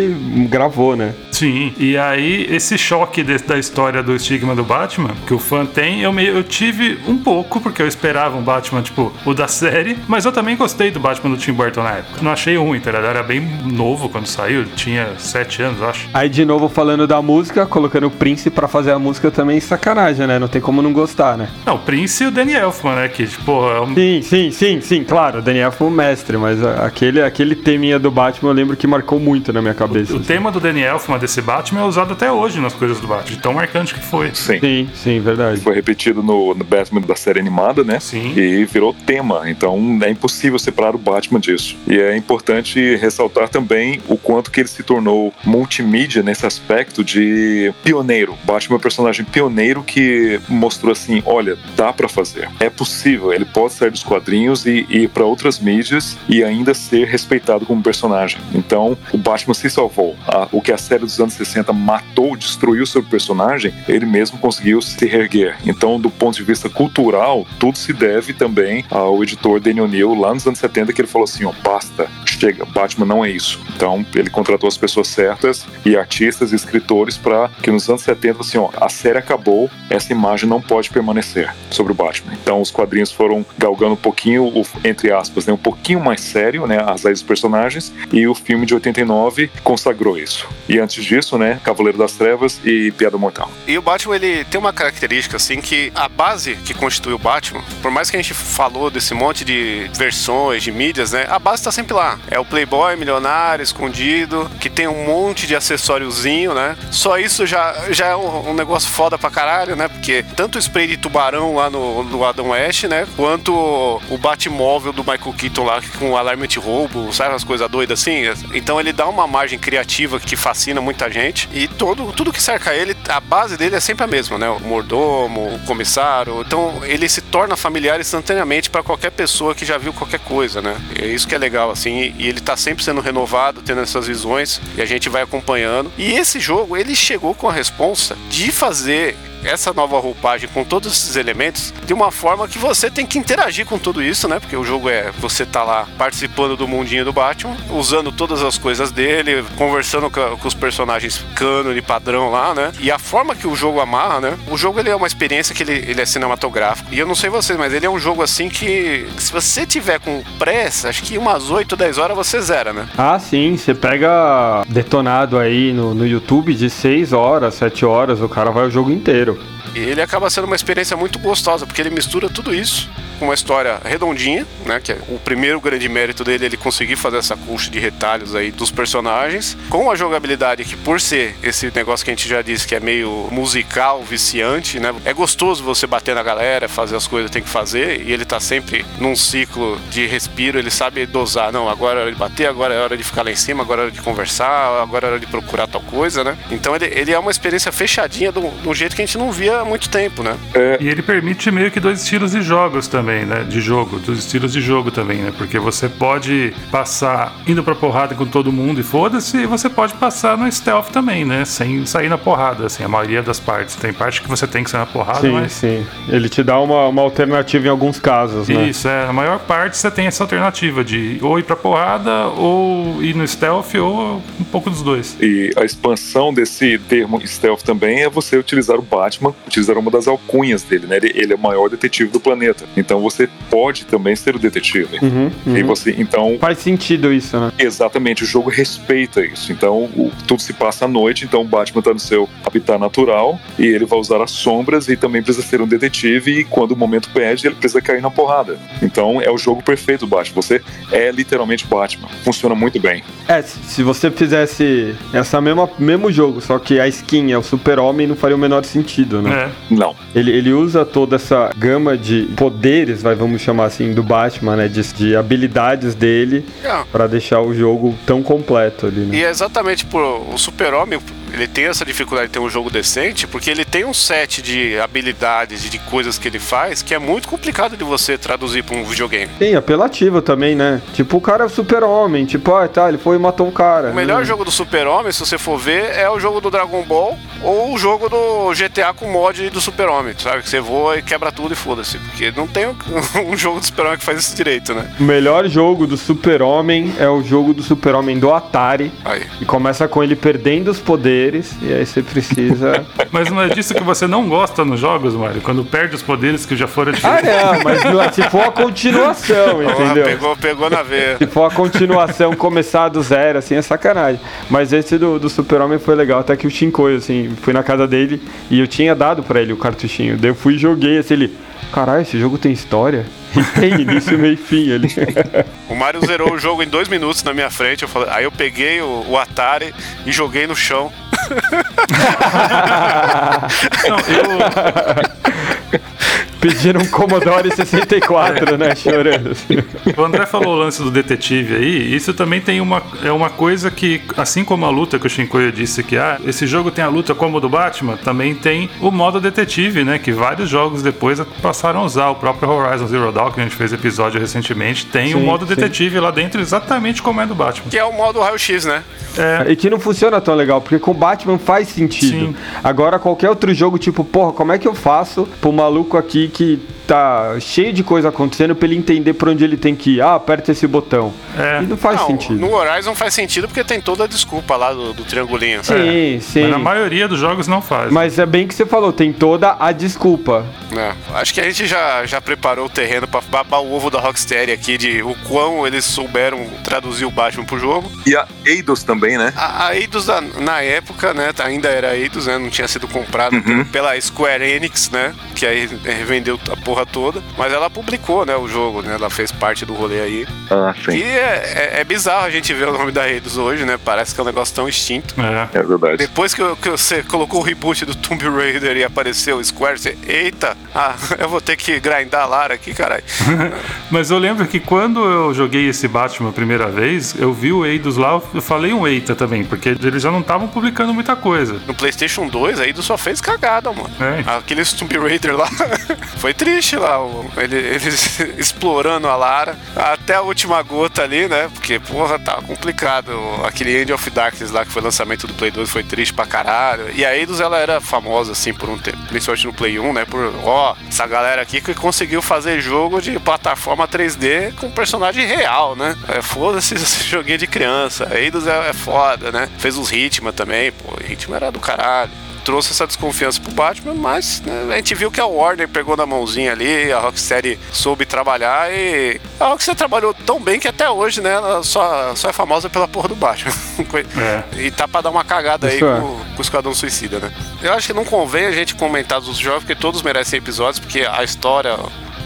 gravou, né? Sim, e aí esse choque de- da história do estigma do Batman, que o fã tem, eu, me- eu tive um pouco, porque eu esperava um Batman, tipo, o da série, mas eu também gostei do Batman do Tim Burton na época. Não achei ruim, tá ligado? Era bem novo quando saiu, tinha 7 anos, eu acho. Aí de novo falando da música, colocando o Prince pra fazer a música também sacanagem, né? Não tem como não gostar, né? Não, o Prince e o Danny Elfman, né? Que, tipo, é um Sim, sim, sim, sim, claro, o Daniel foi um mestre, mas aquele, aquele teminha do Batman eu lembro que marcou muito na minha cabeça. O assim. tema do Danny Elfman desse Batman é usado até hoje nas coisas do Batman, de tão marcante que foi. Sim. Sim, sim, verdade. Foi repetido no, no Batman da série animada, né? Sim. E virou tema. Então é impossível separar o Batman disso. E é importante ressaltar também o quanto que ele se tornou multimídia nesse aspecto de pioneiro. Batman é um personagem pioneiro que mostrou assim: olha, dá pra fazer. É possível. Ele pode sair dos quadrinhos e ir pra outras mídias e ainda ser respeitado como personagem. Então o Batman se salvou. O que a série dos anos 60 matou, destruiu seu personagem, ele mesmo conseguiu se reerguer. Então, do ponto de vista cultural, tudo se deve também ao editor Daniel Neal lá nos anos 70 que ele falou assim, ó, basta, chega, Batman não é isso. Então ele contratou as pessoas certas e artistas e escritores para que nos anos 70 assim, ó, a série acabou, essa imagem não pode permanecer sobre o Batman. Então os quadrinhos foram galgando um pouquinho, entre aspas, né, um pouquinho mais sério, né, as dos personagens e o filme de 89 consagrou isso. E antes disso, né, Cavaleiro das Trevas e Piada Mortal. E o Batman, ele tem uma característica, assim, que a base que constitui o Batman, por mais que a gente falou desse monte de versões, de mídias, né, a base tá sempre lá. É o Playboy milionário, escondido, que tem um monte de acessóriozinho, né? Só isso já, já é um, um negócio foda pra caralho, né? Porque tanto o spray de tubarão lá no, no Adam West, né? Quanto o Batmóvel do Michael Keaton lá com alarme anti-roubo, sabe? As coisas doidas assim. Então ele dá uma margem criativa que fascina muita gente. E todo, tudo que cerca ele, a base dele é sempre a mesma, né? O mordomo, o comissário. Então ele se torna familiar instantaneamente para qualquer pessoa que já viu qualquer coisa, né? É isso que é legal, assim. E ele tá sempre sendo renovado, tendo essas visões. E a gente vai acompanhando. E esse jogo, ele chegou com a responsa de fazer essa nova roupagem com todos esses elementos de uma forma que você tem que interagir com tudo isso, né? Porque o jogo é você tá lá participando do mundinho do Batman, usando todas as coisas dele, conversando com, os personagens cânone padrão lá, né? E a forma que o jogo amarra, né? O jogo ele é uma experiência que ele, ele é cinematográfico. E eu não sei vocês, mas ele é um jogo assim que se você tiver com pressa, acho que umas 8, 10 horas você zera, né? Ah, sim, você pega detonado aí no, no YouTube de 6 horas, 7 horas, o cara vai o jogo inteiro. E ele acaba sendo uma experiência muito gostosa, porque ele mistura tudo isso com uma história redondinha, né? Que é o primeiro grande mérito dele, ele conseguir fazer essa colcha de retalhos aí dos personagens, com a jogabilidade que, por ser esse negócio que a gente já disse que é meio musical, viciante, né? É gostoso você bater na galera, fazer as coisas que tem que fazer, e ele tá sempre num ciclo de respiro, ele sabe dosar, não, agora é hora de bater, agora é hora de ficar lá em cima, agora é hora de conversar, agora é hora de procurar tal coisa, né? Então ele, ele é uma experiência fechadinha de um jeito que a gente não via há muito tempo, né? É, E ele permite meio que dois estilos de jogos também, né? De jogo, dos estilos de jogo também, né? Porque você pode passar indo pra porrada com todo mundo e foda-se, e você pode passar no stealth também, né? Sem sair na porrada, assim, a maioria das partes. Tem parte que você tem que sair na porrada, Sim, mas. sim. Ele te dá uma, uma alternativa em alguns casos, né? Isso, é. A maior parte você tem essa alternativa de ou ir pra porrada, ou ir no stealth, ou um pouco dos dois. E a expansão desse termo stealth também é você utilizar o Batman, utilizar uma das alcunhas dele, né? Ele, ele é o maior detetive do planeta. Então você pode também ser o detetive. Uhum, uhum. E você, então, Faz sentido isso, né? exatamente, o jogo respeita isso. Então, o- tudo se passa à noite, então o Batman tá no seu habitat natural e ele vai usar as sombras e também precisa ser um detetive e quando o momento pede, ele precisa cair na porrada. Então, é o jogo perfeito do Batman. Você é literalmente Batman. Funciona muito bem. É, se você fizesse essa mesma mesmo jogo, só que a skin é o super-homem, não faria o menor sentido, né? É. Não. Ele, ele usa toda essa gama de poderes, vai, vamos chamar assim, do Batman, né? De, de habilidades dele É. pra deixar o jogo tão completo ali, né? E é exatamente por o Super-Homem, ele tem essa dificuldade de ter um jogo decente, porque ele tem um set de habilidades e de coisas que ele faz que é muito complicado de você traduzir para um videogame. Sim, apelativo também, né? Tipo, o cara é o super-homem, tipo, ah, tá, ele foi e matou um cara. O melhor né? jogo do Super-Homem, se você for ver, é o jogo do Dragon Ball ou o jogo do GTA com mod do Super-Homem, sabe? Que você voa e quebra tudo e foda-se. Porque não tem um, [LAUGHS] um jogo do Super-Homem que faz isso direito, né? O melhor jogo do super-homem é o jogo do super-homem do Atari. Aí. E começa com ele perdendo os poderes, e aí você precisa. [LAUGHS] Mas não é disso que você não gosta nos jogos, Mário? Quando perde os poderes que já foram ah, diferentes. não, mas não é- se for a continuação, Ah, entendeu? pegou, pegou na veia. Se for a continuação, começar do zero, assim, é sacanagem. Mas esse do, do Super-Homem foi legal, até que o Shinkoi, assim, fui na casa dele e eu tinha dado pra ele o cartuchinho. Daí eu fui e joguei, assim, ele... Caralho, esse jogo tem história? [LAUGHS] E tem início, meio e fim ali. [LAUGHS] O Mario zerou o jogo em dois minutos na minha frente. Eu falei, aí eu peguei o, o Atari e joguei no chão. [LAUGHS] Não, eu, Pediram um Commodore [LAUGHS] 64, né? Chorando. assim. O André falou o lance do detetive aí, isso também tem uma, é uma coisa que, assim como a luta que o Shinkoio disse que ah, esse jogo tem a luta como o do Batman, também tem o modo detetive, né? Que vários jogos depois passaram a usar. O próprio Horizon Zero Dawn, que a gente fez episódio recentemente, tem o Sim, modo sim. detetive lá dentro exatamente como é do Batman. Que é o modo raio-x, né? É, E que não funciona tão legal, porque com Batman faz sentido. Sim. Agora, qualquer outro jogo, tipo, porra, como é que eu faço pro maluco aqui que tá cheio de coisa acontecendo pra ele entender pra onde ele tem que ir. Ah, aperta esse botão. É. E não faz Não, sentido. No Horizon faz sentido porque tem toda a desculpa lá do, do triangulinho. sabe? Sim, sim. Mas na maioria dos jogos não faz. Mas é bem que você falou, tem toda a desculpa. É, acho que a gente já, já preparou o terreno pra babar o ovo da Rocksteady aqui de o quão eles souberam traduzir o Batman pro jogo. E a Eidos também, né? A, a Eidos da- na época, né, ainda era Eidos, né, não tinha sido comprado Uhum. pela Square Enix, né, que aí revendeu a porra toda, mas ela publicou, né, o jogo, né, ela fez parte do rolê aí. Ah, E sim. é, é- é bizarro a gente ver o nome da Eidos hoje, né, parece que é um negócio tão extinto. É. É verdade. Depois que, eu- que você colocou o reboot do Tomb Raider e apareceu o Square, você, eita, ah, [LAUGHS] eu vou ter que grindar a Lara aqui, caralho. [LAUGHS] Mas eu lembro que quando eu joguei esse Batman a primeira vez, eu vi o Eidos lá, eu falei um Eita também, porque eles já não estavam publicando muita coisa. No PlayStation 2, a Eidos só fez cagada, mano. É. Aquele Tomb Raider lá [LAUGHS] foi triste lá, o- ele- eles [LAUGHS] explorando a Lara até a última gota ali, né? Porque, porra, tava complicado. Aquele End of Darkness lá que foi lançamento do Play 2 foi triste pra caralho. E a Eidos ela era famosa assim por um tempo, principalmente no Play 1, né? Por, ó, essa galera aqui que conseguiu fazer jogo de plataforma 3D com personagem real, né? É, Foda-se [LAUGHS] esse joguinho de criança. A Eidos é, é foda, né? Fez os Hitman também, pô, Hitman era do caralho trouxe essa desconfiança pro Batman, mas né, a gente viu que a Warner pegou na mãozinha ali, a Rocksteady soube trabalhar e a Rocksteady trabalhou tão bem que até hoje, né, ela só, só é famosa pela porra do Batman. [LAUGHS] É. E tá pra dar uma cagada aí Isso é. com, com o Esquadrão Suicida, né? Eu acho que não convém a gente comentar dos jogos, porque todos merecem episódios, porque a história,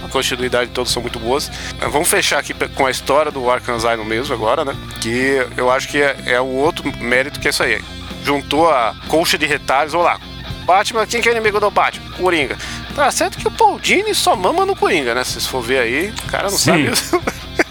a continuidade todos são muito boas. Vamos fechar aqui com a história do Arkham Asylum mesmo agora, né? Que eu acho que é, é o outro mérito que é isso aí. Juntou a colcha de retalhos, olha lá. Batman, quem que é o inimigo do Batman? Coringa. Tá certo que o Paul Dini só mama no Coringa, né? Se for ver aí, o cara não Sim. sabe. [LAUGHS]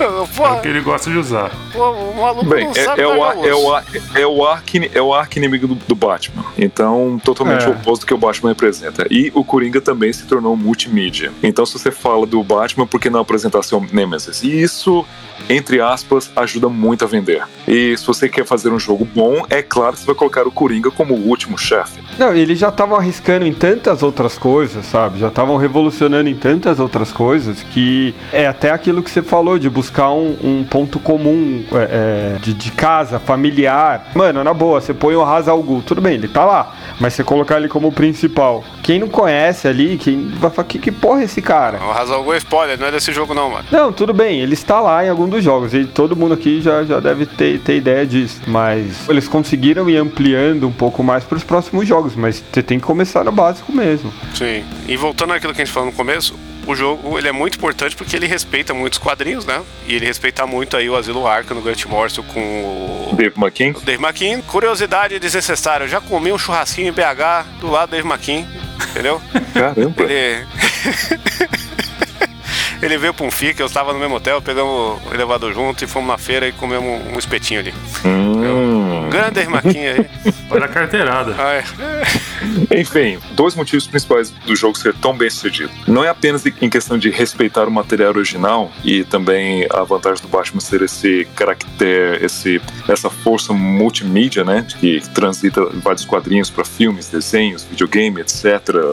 [LAUGHS] É pô, o que ele gosta de usar. pô, o maluco Bem, não é, sabe é o, largar ar- é, o, ar- é o arqui- é o arqui-inimigo do, do Batman. Então, totalmente É. o oposto do que o Batman representa. E o Coringa também se tornou multimídia. Então, se você fala do Batman, por que não apresentar seu Nemesis? E isso, entre aspas, ajuda muito a vender. E se você quer fazer um jogo bom, é claro que você vai colocar o Coringa como o último chefe. Não, eles já estavam arriscando em tantas outras coisas, sabe? Já estavam revolucionando em tantas outras coisas que é até aquilo que você falou de buscar um, um ponto comum é, é, de, de casa, familiar. Mano, na boa, você põe o Ra's al Ghul, tudo bem, ele tá lá, mas você colocar ele como principal. Quem não conhece ali, quem vai falar, que, que porra é esse cara? O Razal é spoiler, não é desse jogo não, mano. Não, tudo bem, ele está lá em algum dos jogos e todo mundo aqui já, já deve ter, ter ideia disso. Mas eles conseguiram ir ampliando um pouco mais para os próximos jogos, mas você tem que começar no básico mesmo. Sim. E voltando àquilo que a gente falou no começo, o jogo ele é muito importante porque ele respeita muitos quadrinhos, né? E ele respeita muito aí o Asilo Arca no Grant Morrison com o Dave McKean. o Dave McKean. Curiosidade desnecessária, eu já comi um churrasquinho em BH do lado do Dave McKean, entendeu? [LAUGHS] Caramba. Ele. [LAUGHS] Ele veio pra um FIC, eu estava no mesmo hotel, pegamos o elevador junto e fomos na feira e comemos um espetinho ali. Hum. Grande McKean aí. [LAUGHS] Olha a carteirada. Ah, é. Enfim, dois motivos principais do jogo ser tão bem sucedido. Não é apenas em questão de respeitar o material original e também a vantagem do Batman ser esse caractere, esse, essa força multimídia, né? Que transita vários quadrinhos para filmes, desenhos, videogame, etc.,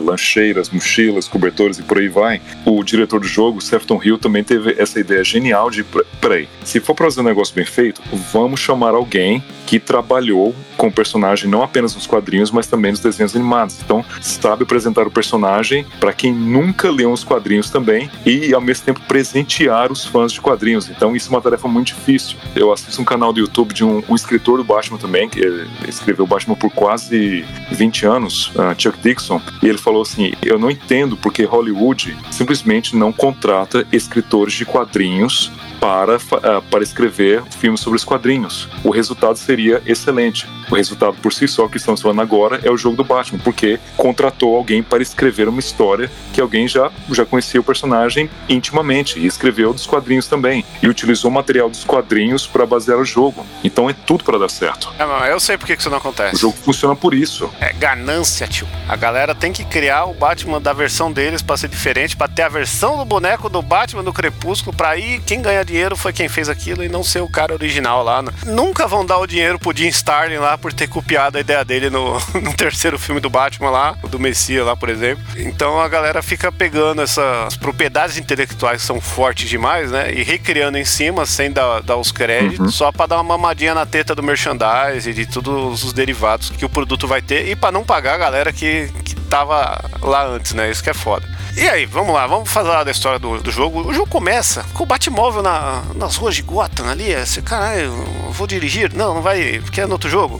lancheiras, mochilas, cobertores e por aí vai. O diretor do jogo, Sefton Hill, também teve essa ideia genial de: peraí, se for para fazer um negócio bem feito, vamos chamar alguém que trabalhou com o personagem não apenas nos quadrinhos, mas também nos desenhos animados. Então, sabe apresentar o personagem para quem nunca leu os quadrinhos também e, ao mesmo tempo, presentear os fãs de quadrinhos. Então, isso é uma tarefa muito difícil. Eu assisto um canal do YouTube de um, um escritor do Batman também, que escreveu Batman por quase 20 anos, uh, Chuck Dixon, e ele falou assim: Eu não entendo porque Hollywood simplesmente não contrata escritores de quadrinhos para, uh, para escrever filmes sobre os quadrinhos. O resultado seria excelente. O resultado por si só que estamos falando agora é o jogo do Batman, porque contratou alguém para escrever uma história que alguém já, já conhecia o personagem intimamente e escreveu dos quadrinhos também. E utilizou o material dos quadrinhos para basear o jogo. Então é tudo para dar certo. É, eu sei por que isso não O acontece. jogo funciona por isso. É ganância, tio. A galera tem que criar o Batman da versão deles pra ser diferente, pra ter a versão do boneco do Batman do Crepúsculo, pra aí quem ganhar dinheiro foi quem fez aquilo e não ser o cara original lá. né? Nunca vão dar o dinheiro pro Jim Starlin lá por ter copiado a ideia dele no, [LAUGHS] no terceiro filme do Batman lá, o do Messias lá, por exemplo. Então a galera fica pegando essas propriedades intelectuais que são fortes demais, né? E recriando em cima, sem dar, dar os créditos, só pra dar uma mamadinha na teta do merchandise e de todos os derivados que o produto vai ter e pra não pagar a galera que, que tava lá antes, né? Isso que é foda. E aí, vamos lá, vamos falar da história do, do jogo. O jogo começa com o Batmóvel na, nas ruas de Gotham ali. Esse caralho, eu vou dirigir? Não, não vai, porque é no outro jogo.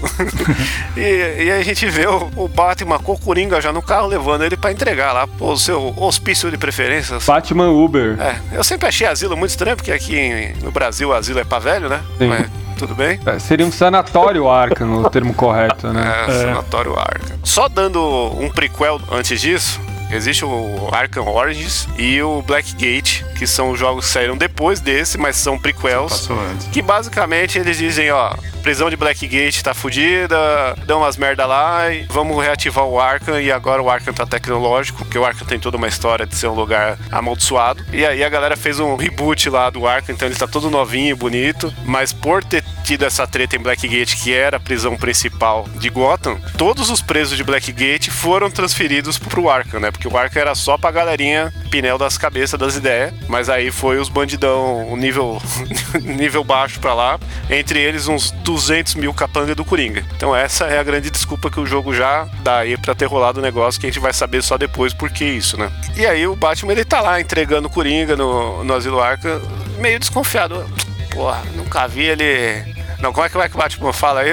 [LAUGHS] e, e aí a gente vê o, o Batman com o Coringa já no carro levando ele pra entregar lá o seu hospício de preferências. Batman Uber. É, eu sempre achei asilo muito estranho, porque aqui no Brasil asilo é pra velho, né? Sim. Mas tudo bem. É, seria um sanatório Arkham, o termo correto, né? É, Sanatório Arkham. Só dando um prequel antes disso, existe o Arkham Origins e o Blackgate, que são os jogos que saíram depois desse, mas são prequels. Que basicamente eles dizem, ó, prisão de Blackgate tá fudida, dão umas merda lá e vamos reativar o Arkham e agora o Arkham tá tecnológico, porque o Arkham tem toda uma história de ser um lugar amaldiçoado. E aí a galera fez um reboot lá do Arkham, então ele tá todo novinho e bonito, mas por ter tido essa treta em Blackgate, que era a prisão principal de Gotham, todos os presos de Blackgate foram transferidos pro Arkham, né? Porque o Arkham era só pra galerinha pinel das cabeças das ideias, mas aí foi os bandidão, o nível, [LAUGHS] nível baixo pra lá, entre eles uns 200 mil capanga do Coringa. Então essa é a grande desculpa que o jogo já dá aí pra ter rolado o negócio, que a gente vai saber só depois por que isso, né? E aí o Batman, ele tá lá entregando o Coringa no, no Asilo Arkham, meio desconfiado. Porra, nunca vi ele... Não, como é que vai que o Batman fala aí?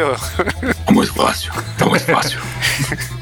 Tá muito fácil. Tá muito fácil. [LAUGHS]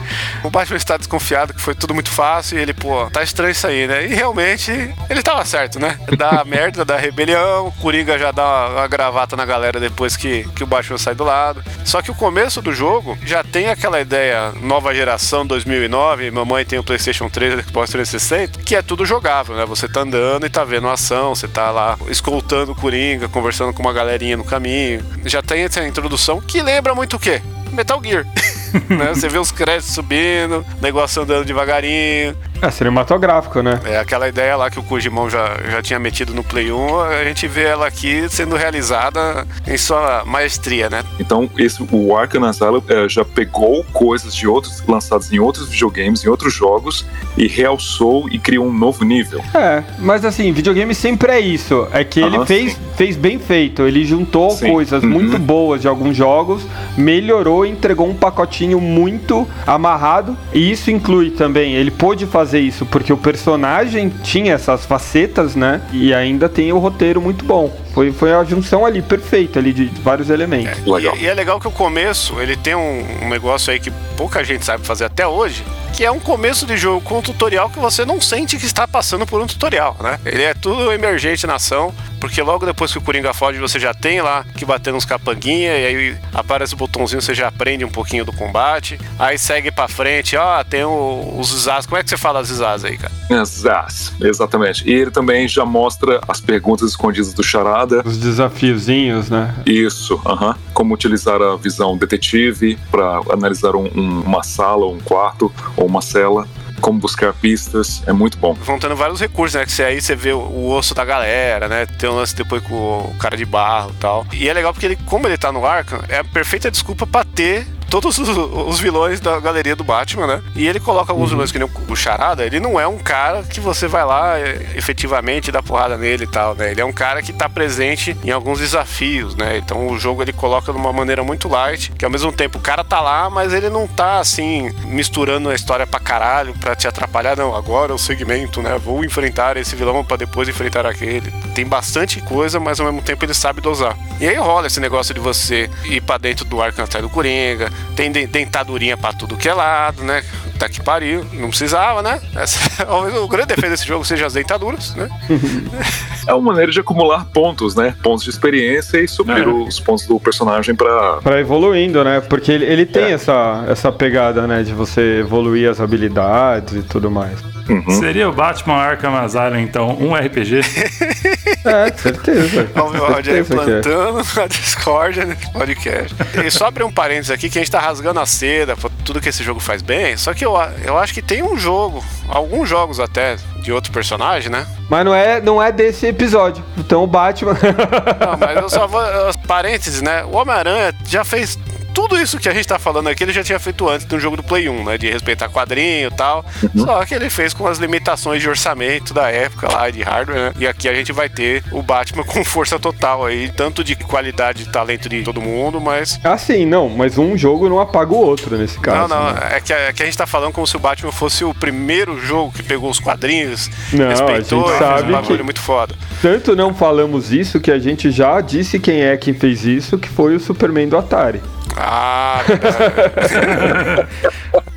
O Batman está desconfiado que foi tudo muito fácil e ele, pô, tá estranho isso aí, né? E realmente ele tava certo, né? Dá [LAUGHS] merda, dá rebelião, o Coringa já dá uma, uma gravata na galera depois que, que o Batman sai do lado. Só que o começo do jogo já tem aquela ideia nova geração 2009, mamãe tem o PlayStation 3, o Xbox 360, que é tudo jogável, né? Você tá andando e tá vendo a ação, você tá lá escoltando o Coringa, conversando com uma galerinha no caminho. Já tem essa introdução que lembra muito o quê? Metal Gear. [LAUGHS] né? Você vê os créditos subindo, negócio andando devagarinho. É cinematográfico, né? É aquela ideia lá que o Kojimão já, já tinha metido no Play 1, a gente vê ela aqui sendo realizada em sua maestria, né? Então, esse, o Arkham Asylum eh, já pegou coisas de outros lançados em outros videogames, em outros jogos, e realçou e criou um novo nível. É, mas assim, videogame sempre é isso. É que ele Aham, fez, sim. fez bem feito. Ele juntou Sim. coisas Uhum. muito boas de alguns jogos, melhorou e entregou um pacotinho muito amarrado. E isso inclui também, ele pôde fazer isso porque o personagem tinha essas facetas, né? E ainda tem o roteiro muito bom. Foi, foi a junção ali perfeita ali de vários elementos. Legal. E, e é legal que o começo, ele tem um, um negócio aí que pouca gente sabe fazer até hoje, que é um começo de jogo com um tutorial que você não sente que está passando por um tutorial, né? Ele é tudo emergente na ação, porque logo depois que o Coringa foge, você já tem lá que bater nos capanguinha, e aí aparece o botãozinho, você já aprende um pouquinho do combate, aí segue pra frente, ó, tem o- os zaz. Como é que você fala zaz aí, cara? Zaz, exatamente. E ele também já mostra as perguntas escondidas do Charada. Os desafiozinhos, né? Isso, aham. Como utilizar a visão detetive para analisar um- um- uma sala, um quarto ou uma cela. Como buscar pistas. É muito bom. Vão tendo vários recursos, né? Que você, aí você vê o, o osso da galera, né? Tem um lance depois com o cara de barro e tal. E é legal porque ele, como ele tá no Arkham, é a perfeita desculpa pra ter todos os, os vilões da galeria do Batman, né? E ele coloca alguns vilões que nem o, o Charada, ele não é um cara que você vai lá é, efetivamente dar porrada nele e tal, né? Ele é um cara que tá presente em alguns desafios, né? Então o jogo ele coloca de uma maneira muito light, que ao mesmo tempo o cara tá lá, mas ele não tá assim misturando a história pra caralho pra te atrapalhar, não. Agora é o segmento, né? Vou enfrentar esse vilão pra depois enfrentar aquele. Tem bastante coisa, mas ao mesmo tempo ele sabe dosar. E aí rola esse negócio de você ir pra dentro do Arkham do Coringa, tem de- dentadurinha pra tudo que é lado, né? Tá que pariu, não precisava, né? Essa, talvez o grande defeito desse jogo seja as dentaduras, né? [LAUGHS] É uma maneira de acumular pontos, né? Pontos de experiência e subir É. os pontos do personagem para Pra evoluindo, né? Porque ele, ele tem É. essa, essa pegada, né? De você evoluir as habilidades e tudo mais. Uhum. Seria o Batman Arkham Asylum, então, um RPG? [LAUGHS] É, certeza. [LAUGHS] Olha o que é. plantando a discórdia nesse podcast. E só abrir um parênteses aqui que a gente tá rasgando a seda por tudo que esse jogo faz bem. Só que eu, eu acho que tem um jogo, alguns jogos até, de outro personagem, né? Mas não é, não é desse episódio. Então o Batman. Não, mas eu só [LAUGHS] vou. Parênteses, né? O Homem-Aranha já fez. Tudo isso que a gente tá falando aqui, ele já tinha feito antes do jogo do Play 1, né? De respeitar quadrinho e tal. Só que ele fez com as limitações de orçamento da época lá, de hardware, né? E aqui a gente vai ter o Batman com força total aí, tanto de qualidade e talento de todo mundo, mas. assim, não, mas um jogo não apaga o outro nesse caso. não, não, né? é que, é que a gente tá falando como se o Batman fosse o primeiro jogo que pegou os quadrinhos, Não, a respeitou, gente e fez sabe um bagulho que- muito foda. Tanto não falamos isso que a gente já disse quem é quem fez isso, que foi o Superman do Atari. Ah. [LAUGHS]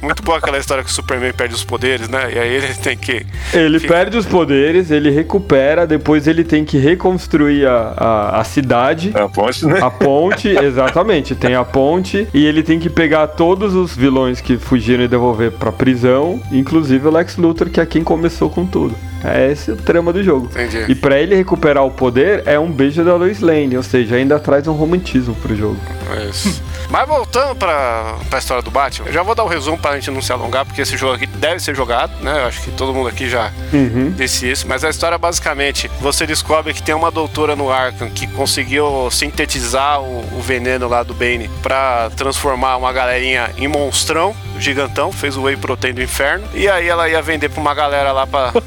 Muito boa aquela história que o Superman perde os poderes, né? E aí ele [LAUGHS] tem que. Ele Fica- perde os poderes, ele recupera, depois ele tem que reconstruir a, a, a cidade. A ponte, né? A ponte, [LAUGHS] exatamente, tem a ponte e ele tem que pegar todos os vilões que fugiram e devolver pra prisão, inclusive o Lex Luthor, que é quem começou com tudo. É esse o trama do jogo. Entendi. E pra ele recuperar o poder é um beijo da Lois Lane, ou seja, ainda traz um romantismo pro jogo. É isso. Mas voltando pra, pra história do Batman, eu já vou dar o resumo pra gente não se alongar, porque esse jogo aqui deve ser jogado, né? Eu acho que todo mundo aqui já Uhum. disse isso. Mas a história, basicamente, você descobre que tem uma doutora no Arkham que conseguiu sintetizar o, o veneno lá do Bane pra transformar uma galerinha em monstrão, gigantão, fez o Whey Protein do inferno. E aí ela ia vender pra uma galera lá pra. [LAUGHS]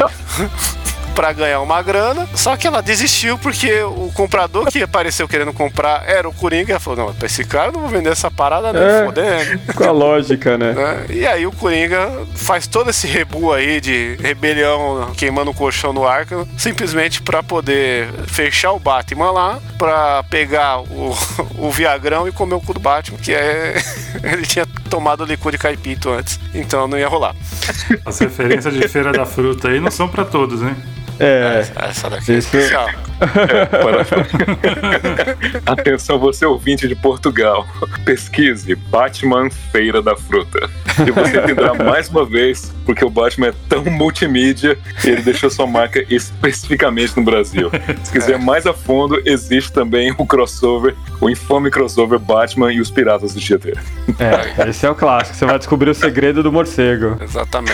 [LAUGHS] pra ganhar uma grana. Só que ela desistiu porque o comprador que apareceu querendo comprar era o Coringa. Ela falou: Não, pra esse cara eu não vou vender essa parada, não, É. fodendo. Com a lógica, né? né? E aí o Coringa faz todo esse rebu aí de rebelião queimando o colchão no Arkham, simplesmente pra poder fechar o Batman lá, pra pegar o, [LAUGHS] o Viagrão e comer o cu do Batman, que é. [LAUGHS] Ele tinha tomado licor de caipito antes, então não ia rolar. As referências de Feira da Fruta aí não são pra todos, hein? É. Essa daqui é Esse- especial. Para- [LAUGHS] Atenção, você ouvinte de Portugal. Pesquise Batman Feira da Fruta. E você entenderá [LAUGHS] mais uma vez porque o Batman é tão multimídia e ele deixou sua marca especificamente no Brasil. Se quiser mais a fundo, existe também o crossover, o infame crossover Batman e os Piratas do Tietê. É, esse é o clássico. Você vai descobrir o segredo do morcego. Exatamente.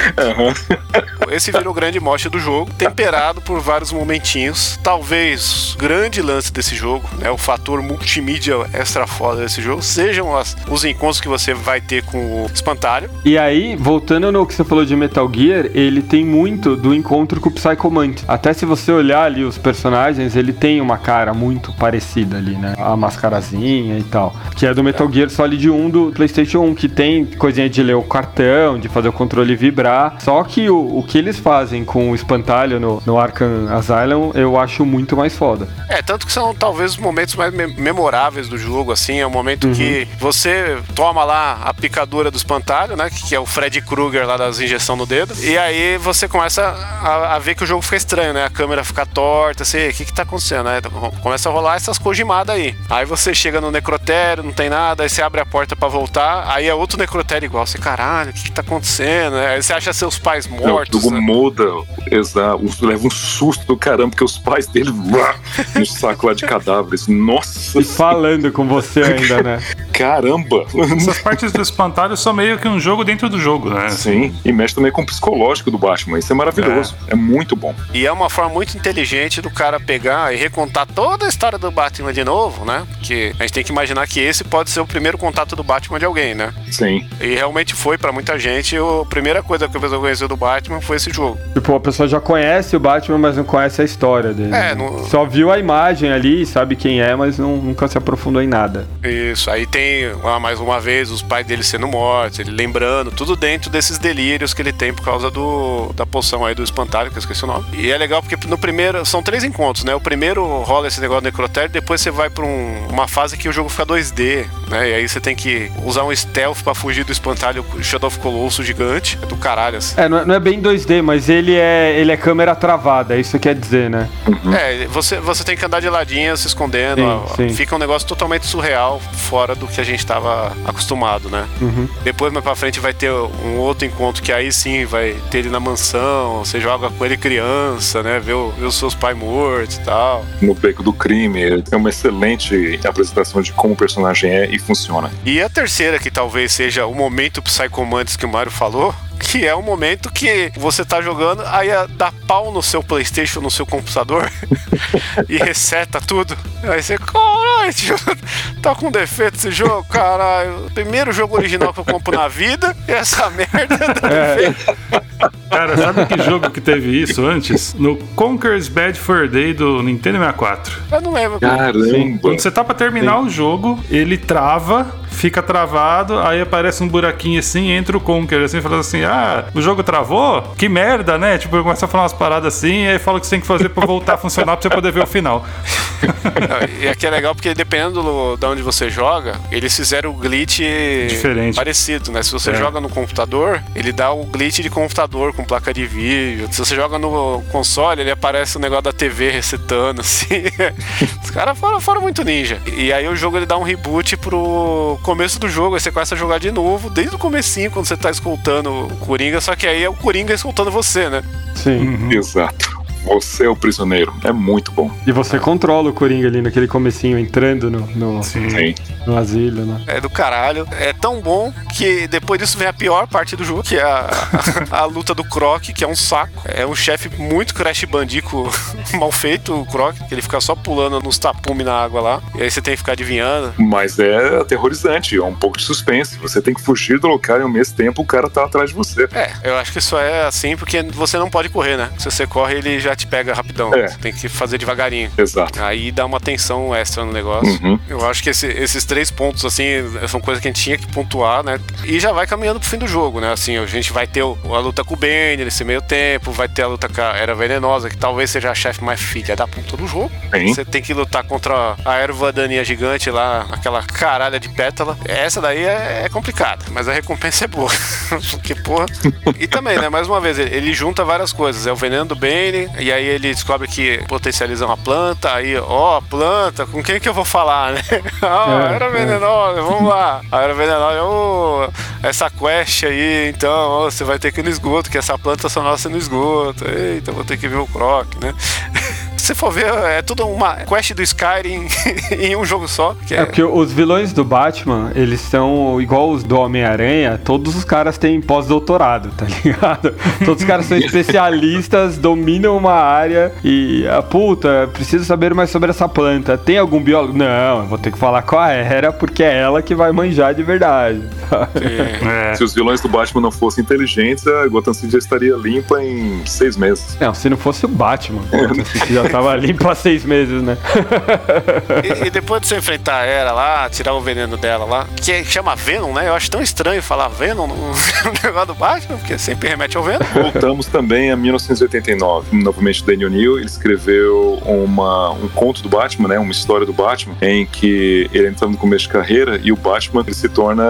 Esse virou o grande mote do jogo, temperado por vários momentinhos. Talvez o grande lance desse jogo, né, o fator multimídia extra foda desse jogo, sejam as- os encontros que você vai ter com o espantalho. E aí, voltando no que você falou de Metal Gear, ele tem muito do encontro com o Psycho Mantis. Até se você olhar ali os personagens, ele tem uma cara muito parecida ali, né? A mascarazinha e tal. Que é do Metal Gear Solid 1 do PlayStation 1, que tem coisinha de ler o cartão, de fazer o controle vibrar. Só que o, o que eles fazem com o espantalho no, no Arkham Asylum, eu acho muito mais foda. É, tanto que são talvez os momentos mais me- memoráveis do jogo, assim, é o momento que você toma lá a picadura do espantalho, né, que é o Fred Krueger lá das injeções no dedo, e aí você começa a, a ver que o jogo fica estranho, né, a câmera fica torta, assim, o que que tá acontecendo, né, começa a rolar essas cojimadas aí. Aí você chega no necrotério, não tem nada, aí você abre a porta pra voltar, aí é outro necrotério igual, você, caralho, o que que tá acontecendo, né? aí você acha seus pais Não, o mortos, jogo né? muda, exato, leva um susto do caramba, porque os pais dele no saco lá de cadáveres. Nossa, E falando com você ainda, né? [LAUGHS] caramba! Essas partes do espantalho são meio que um jogo dentro do jogo, né? Sim, e mexe também com o psicológico do Batman. Isso é maravilhoso. É, muito bom. E é uma forma muito inteligente do cara pegar e recontar toda a história do Batman de novo, né? Porque a gente tem que imaginar que esse pode ser o primeiro contato do Batman de alguém, né? Sim. E realmente foi pra muita gente. A primeira coisa que a pessoa conheceu do Batman foi esse jogo. Tipo, a pessoa já conhece o Batman, mas não conhece a história dele. É, não- Só viu a imagem ali, sabe quem é, mas não- nunca se aprofundou em nada. Isso. Aí tem, ah, mais uma vez, os pais dele sendo mortos, ele lembrando, tudo dentro desses delírios que ele tem por causa do, da poção aí do espantalho, que eu esqueci o nome. E é legal porque no primeiro, são três encontros, né? O primeiro rola esse negócio do necrotério, depois você vai pra um- uma fase que o jogo fica 2D, né? E aí você tem que usar um stealth pra fugir do espantalho Shadow of Colossus gigante. É do caralho, assim. É, não é, não é bem 2D, mas ele é, ele é câmera travada, é isso que quer dizer, né? É, você, você tem que andar de ladinho, se escondendo. Sim, ó, sim. Fica um negócio totalmente surreal, fora do que a gente tava acostumado, né? Uhum. Depois, mais pra frente, frente vai ter um outro encontro que aí sim vai ter ele na mansão, você joga com ele criança, né? Vê, o- vê os seus pais mortos e tal. No Beco do Crime, é uma excelente apresentação de como o personagem é e funciona. E a terceira, que talvez seja o momento Psycho Mantis que o Mário falou, que é o momento que você tá jogando, aí a- dá pau no seu Playstation, no seu computador, [LAUGHS] e reseta tudo. Aí você, caralho, [LAUGHS] tá com defeito esse jogo, caralho. Primeiro jogo original que eu compro na vida, e essa [LAUGHS] merda dá defeito. Cara, sabe que jogo que teve isso antes? No Conker's Bad Fur Day do Nintendo 64. Eu não lembro. Caramba! Quando você tá pra terminar o jogo, ele trava, fica travado, aí aparece um buraquinho assim, entra o Conker, assim, falando assim: Ah, o jogo travou? Que merda, né? Tipo, começa a falar umas paradas assim, e aí fala o que você tem que fazer pra voltar a funcionar pra você poder ver o final. E aqui é legal porque dependendo do, de onde você joga, eles fizeram o glitch Diferente. parecido, né? Se você É. joga no computador, ele dá o glitch de computador com placa de vídeo. Se você joga no console, ele aparece o negócio da TV resetando, assim. [LAUGHS] Os caras foram, foram muito ninja. E aí o jogo ele dá um reboot pro começo do jogo, aí você começa a jogar de novo, desde o comecinho, quando você tá escoltando o Coringa, só que aí é o Coringa escoltando você, né? Sim. Exato. Você é o prisioneiro. É muito bom. E você controla o Coringa ali naquele comecinho, entrando no, no, Sim. Sim. no asilo, né? É do caralho. É tão bom que depois disso vem a pior parte do jogo, que é a, a, luta do Croc, que é um saco. É um chefe muito Crash Bandico [LAUGHS] mal feito, o Croc, que ele fica só pulando nos tapumes na água lá. E aí você tem que ficar adivinhando. Mas é aterrorizante, é um pouco de suspense. Você tem que fugir do local e ao mesmo tempo o cara tá atrás de você. É, eu acho que isso é assim porque você não pode correr, né? Se você corre, ele já te pega rapidão. É. Tem que fazer devagarinho. Exato. Aí dá uma tensão extra no negócio. Uhum. Eu acho que esse- esses três pontos, assim, são coisas que a gente tinha que pontuar, né? E já vai caminhando pro fim do jogo, né? Assim, a gente vai ter o- a luta com o Bane nesse meio tempo, vai ter a luta com a Era Venenosa, que talvez seja a chefe mais filha da puta do jogo. Sim. Você tem que lutar contra a erva daninha gigante lá, aquela caralha de pétala. Essa daí é, é complicada, mas a recompensa é boa. [LAUGHS] Porque, porra. E também, né? Mais uma vez, ele, ele junta várias coisas. É o veneno do Bane, e aí ele descobre que potencializa uma planta. Aí, ó, planta, com quem que eu vou falar, né? [LAUGHS] Ah, É, era é. venenosa, vamos lá. A era venenosa, ô, essa quest aí, então, ó, você vai ter que ir no esgoto, que essa planta só nasce no esgoto. Eita, vou ter que ver o Croc, né? Se for ver, é tudo uma quest do Skyrim [LAUGHS] em um jogo só. Que É porque os vilões do Batman, eles são igual os do Homem-Aranha, todos os caras têm pós-doutorado, tá [LAUGHS] ligado? Todos os caras são especialistas, dominam uma área e, a puta, preciso saber mais sobre essa planta. Tem algum biólogo? Não, eu vou ter que falar com a Era, porque é ela que vai manjar de verdade. [LAUGHS] É. Se os vilões do Batman não fossem inteligentes, a Gotham City já estaria limpa em seis meses. Não, se não fosse o Batman, se já tava limpo há [LAUGHS] seis meses, né? E, e depois de você enfrentar a Era lá, tirar o veneno dela lá, que é- chama Venom, né? Eu acho tão estranho falar Venom no, [LAUGHS] no negócio do Batman, porque sempre remete ao Venom. Voltamos também a 1989. Novamente, o Daniel Neal ele escreveu uma, um conto do Batman, né, uma história do Batman, em que ele entra no começo de carreira e o Batman ele se torna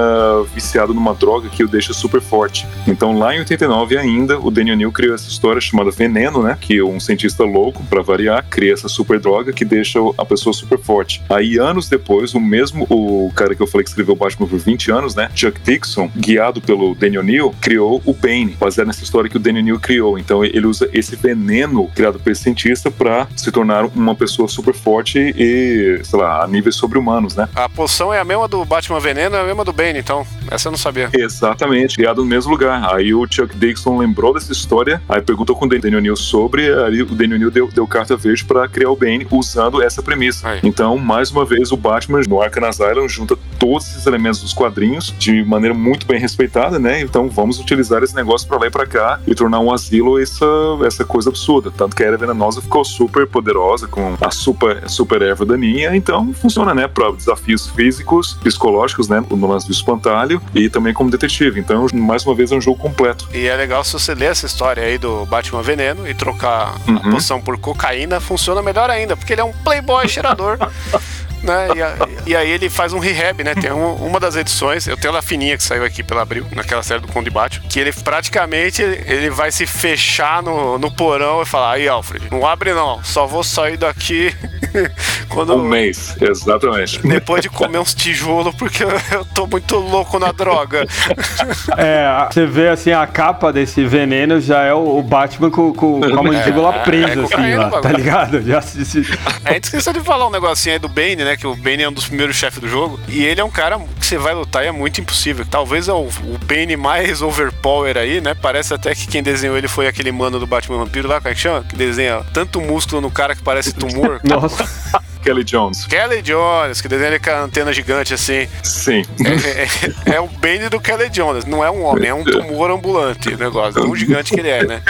viciado numa droga que o deixa super forte. Então, lá em 89 ainda, o Daniel Neal criou essa história chamada Veneno, né, que um cientista louco, para variar, cria essa super droga que deixa a pessoa super forte. Aí, anos depois, o mesmo, o cara que eu falei que escreveu o Batman por 20 anos, né, Chuck Dixon, guiado pelo Daniel Neal, criou o Bane, baseado nessa história que o Daniel Neal criou. Então ele usa esse veneno criado por esse cientista para se tornar uma pessoa super forte e, sei lá, a níveis sobre-humanos, né? A poção é a mesma do Batman Veneno, é a mesma do Bane, então. Essa eu não sabia. Exatamente, criado no mesmo lugar. Aí o Chuck Dixon lembrou dessa história, aí perguntou com o Daniel Neal sobre, aí o Daniel Neal deu, deu carta verde para criar o Bane usando essa premissa. Aí. Então, mais uma vez, o Batman no Arkham Asylum junta todos esses elementos dos quadrinhos de maneira muito bem respeitada, né? Então, vamos utilizar esse negócio para lá e para cá e tornar um asilo essa, essa coisa absurda. Tanto que a Era Venenosa ficou super poderosa com a super, super erva daninha, então funciona, né? Para desafios físicos, psicológicos, né? No lance do espantalho e também como detetive. Então, mais uma vez, é um jogo completo. E é legal se você ler essa história aí do Batman Veneno e trocar a Uhum. poção por cocaína, funciona melhor ainda, porque ele é um playboy cheirador. [LAUGHS] né? E, a- e aí ele faz um rehab, né? Tem um- uma das edições, eu tenho ela fininha que saiu aqui pela Abril, naquela série do Conde Batman, que ele praticamente ele vai se fechar no, no porão e falar: aí, Alfred, não abre não, só vou sair daqui [LAUGHS] quando. Um mês, exatamente. Depois de comer uns tijolos, porque eu, tô muito louco na droga. [LAUGHS] É, a- você vê assim, a capa desse veneno já é o, Batman com, com, com a mandíbula É, presa, é assim, lá, tá ligado? Já se, se- A gente esqueceu de falar um negocinho aí do Bane, né? Que o Bane é um dos primeiros chefes do jogo. E ele é um cara que você vai lutar e é muito impossível. Talvez é o, o Bane mais overpower aí, né? Parece até que quem desenhou ele foi aquele mano do Batman Vampiro lá, como é que chama? Que desenha tanto músculo no cara que parece tumor. [LAUGHS] Nossa. Kelly Jones. Kelly Jones, que desenha com a antena gigante assim. Sim. É, é- é o Bane do Kelly Jones. Não é um homem, é um tumor ambulante o negócio. Tão gigante que ele é, né?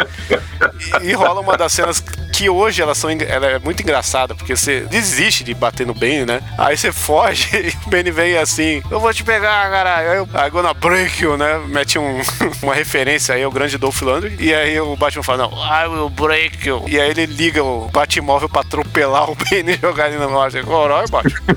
E, e rola uma das cenas que hoje elas são, ela é muito engraçada, porque você desiste de bater no Bane, né? Aí você foge [LAUGHS] e o Bane vem assim: Eu vou te pegar, caralho. Aí eu, I gonna break you, né? Mete um, [LAUGHS] uma referência aí ao grande Dolph Lundgren. E aí o Batman fala: Não, I will break you. E aí ele liga o Batmóvel pra atropelar o Bane e jogar ele na margem. Caralho, Batman.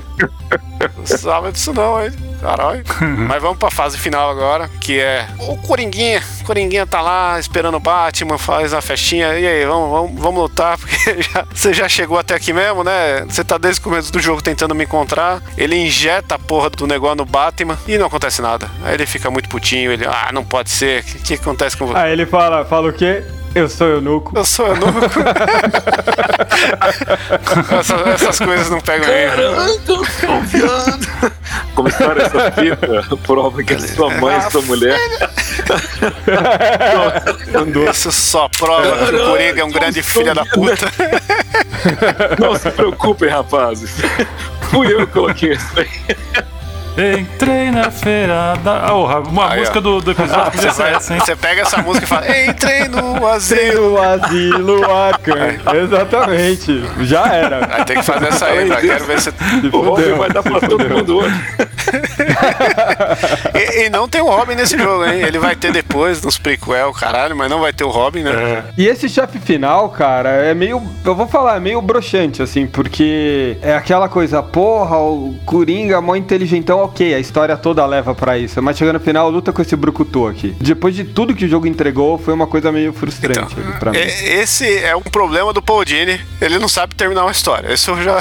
Não sabe disso não, hein? Caralho. Mas vamos pra fase final agora, que é o Coringuinha. O Coringuinha tá lá esperando o Batman, faz a festinha. E aí, vamos, vamos, vamos lutar, porque [LAUGHS] já- você já chegou até aqui mesmo, né? Você tá desde o começo do jogo tentando me encontrar. Ele injeta a porra do negócio no Batman e não acontece nada. Aí ele fica muito putinho, ele, ah, não pode ser. O que, que acontece com você? Aí ele fala, fala o quê? Eu sou eunuco. Eu sou eunuco. [LAUGHS] essas, essas coisas não pegam ele. tô confiando. Começaram essa fita, prova que a sua mãe e sua mulher. Isso só prova que o Coringa é um grande filho da puta. Não se preocupem, rapazes. Fui eu que coloquei isso aí. Entrei na feira da. Oh, uma Aí, música do, do episódio podia ser essa, hein? Você pega essa música e fala: Entrei no [LAUGHS] asilo. No asilo Arkham. Exatamente. Já era. Vai ter que fazer essa aí? Quero ver se. O Robin vai dar pra todo mundo hoje. [LAUGHS] E, e não tem o Robin nesse jogo, hein? Ele vai ter depois nos prequel, caralho, mas não vai ter o Robin, né? É. E esse chefe final, cara, é meio. Eu vou falar, é meio broxante, assim, porque é aquela coisa, porra, o Coringa, mó inteligentão, ok, a história toda leva pra isso. Mas chegando no final, luta com esse brucutu aqui. Depois de tudo que o jogo entregou, foi uma coisa meio frustrante ali pra mim. E- Esse é um problema do Paul Dini. Ele não sabe terminar uma história. Isso eu já.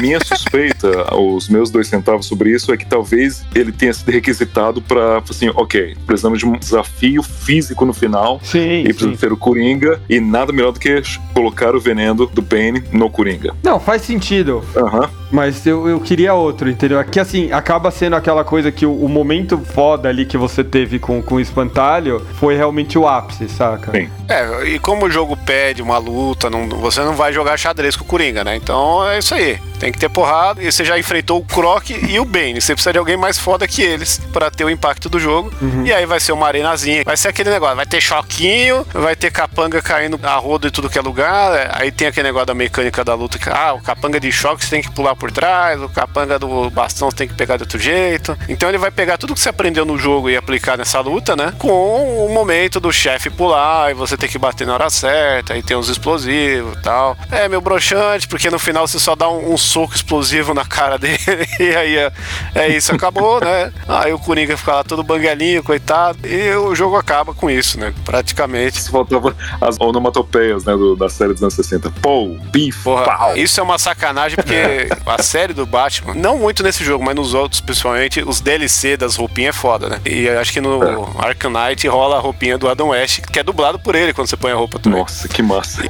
Minha [LAUGHS] suspeita, os meus dois centavos sobre isso, é que talvez ele tenha sido requisitado pra, assim, ok, precisamos de um desafio físico no final. Sim, E precisa sim. ter o Coringa, e nada melhor do que colocar o veneno do Bane no Coringa. Não, faz sentido. Aham. Mas eu, eu queria outro, entendeu? Aqui, assim, acaba sendo aquela coisa que o, o momento foda ali que você teve com, com o espantalho foi realmente o ápice, saca? Sim. É, e como o jogo pede uma luta, não- você não vai jogar xadrez com o Coringa, né? Então é isso aí. Tem que ter porrada. E você já enfrentou o Croc e o Bane. Você precisa de alguém mais foda que eles pra ter o impacto do jogo. E aí vai ser uma arenazinha. Vai ser aquele negócio. Vai ter choquinho, vai ter capanga caindo a roda em tudo que é lugar. Aí tem aquele negócio da mecânica da luta. Que, ah, o capanga de choque você tem que pular por trás. O capanga do bastão você tem que pegar de outro jeito. Então ele vai pegar tudo que você aprendeu no jogo e aplicar nessa luta, né? Com o momento do chefe pular e você ter que bater na hora certa. Aí tem os explosivos e tal. É meio broxante, porque no final você só dá um, um soco explosivo na cara dele. [LAUGHS] E aí é, é isso, acabou, né? Aí o Coringa fica lá todo banguelinho, coitado. E o jogo acaba com isso, né? Praticamente. Se faltava as onomatopeias, né, do- da série dos anos 60. Pô, beef, Porra, pau. isso é uma sacanagem porque a série do Batman, não muito nesse jogo, mas nos outros, principalmente, os DLC das roupinhas é foda, né? E eu acho que no Arkham Knight rola a roupinha do Adam West, que é dublado por ele quando você põe a roupa também. Nossa, que massa.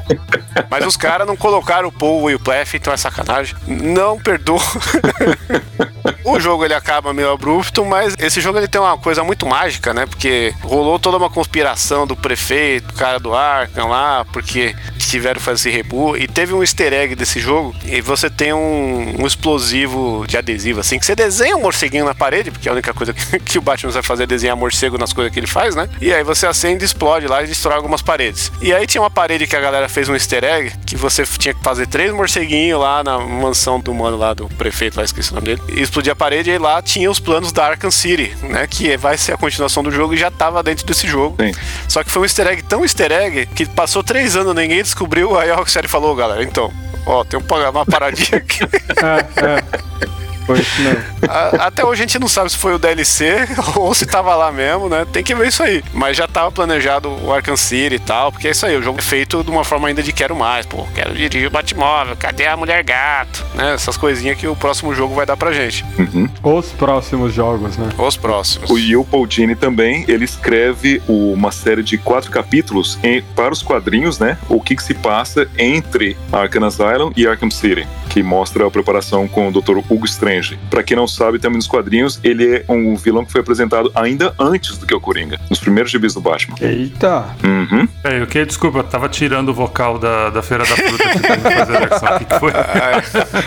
Mas os caras não colocaram o Paul e o Plef, então é sacanagem. Não perdoa. [LAUGHS] o jogo ele acaba meio abrupto, mas esse jogo ele tem uma coisa muito mágica, né? Porque rolou toda uma conspiração do prefeito, cara do Arkham lá, porque tiveram que fazer esse reboot. E teve um easter egg desse jogo, e você tem um, um explosivo de adesivo, assim, que você desenha um morceguinho na parede, porque é a única coisa [LAUGHS] que, o Batman vai fazer é desenhar morcego nas coisas que ele faz, né? E aí você acende, explode lá e destrói algumas paredes. E aí tinha uma parede que a galera fez um easter egg, que você tinha que fazer três morceguinhos lá na mansão do mano lá, do prefeito lá, esqueci o nome dele. E a parede e aí lá tinha os planos da Arkham City, né? Que vai ser a continuação do jogo e já tava dentro desse jogo. Sim. Só que foi um easter egg tão easter egg que passou três anos, ninguém descobriu, aí a Rocksteady falou, galera, então, Ó, tem um, uma paradinha aqui. [LAUGHS] É, é. Mesmo. A- Até hoje a gente não sabe se foi o DLC [LAUGHS] ou se tava lá mesmo, né? Tem que ver isso aí. Mas já tava planejado o Arkham City e tal, porque é isso aí, o jogo é feito de uma forma ainda de quero mais, pô. Quero dirigir o Batmóvel, cadê a Mulher Gato? Né? Essas coisinhas que o próximo jogo vai dar pra gente. Os próximos jogos, né? Os próximos. O Neil Paulini também, ele escreve uma série de quatro capítulos em- para os quadrinhos, né? O que, que se passa entre Arkham Asylum e Arkham City, que mostra a preparação com o Dr. Hugo Strange. Pra quem não sabe, também nos quadrinhos, ele é um vilão que foi apresentado ainda antes do que o Coringa, nos primeiros gibis do Batman. Eita! Uhum. É, o que? Desculpa, eu tava tirando o vocal da, da Feira da Fruta aqui pra gente fazer a versão. O que, que foi? [LAUGHS]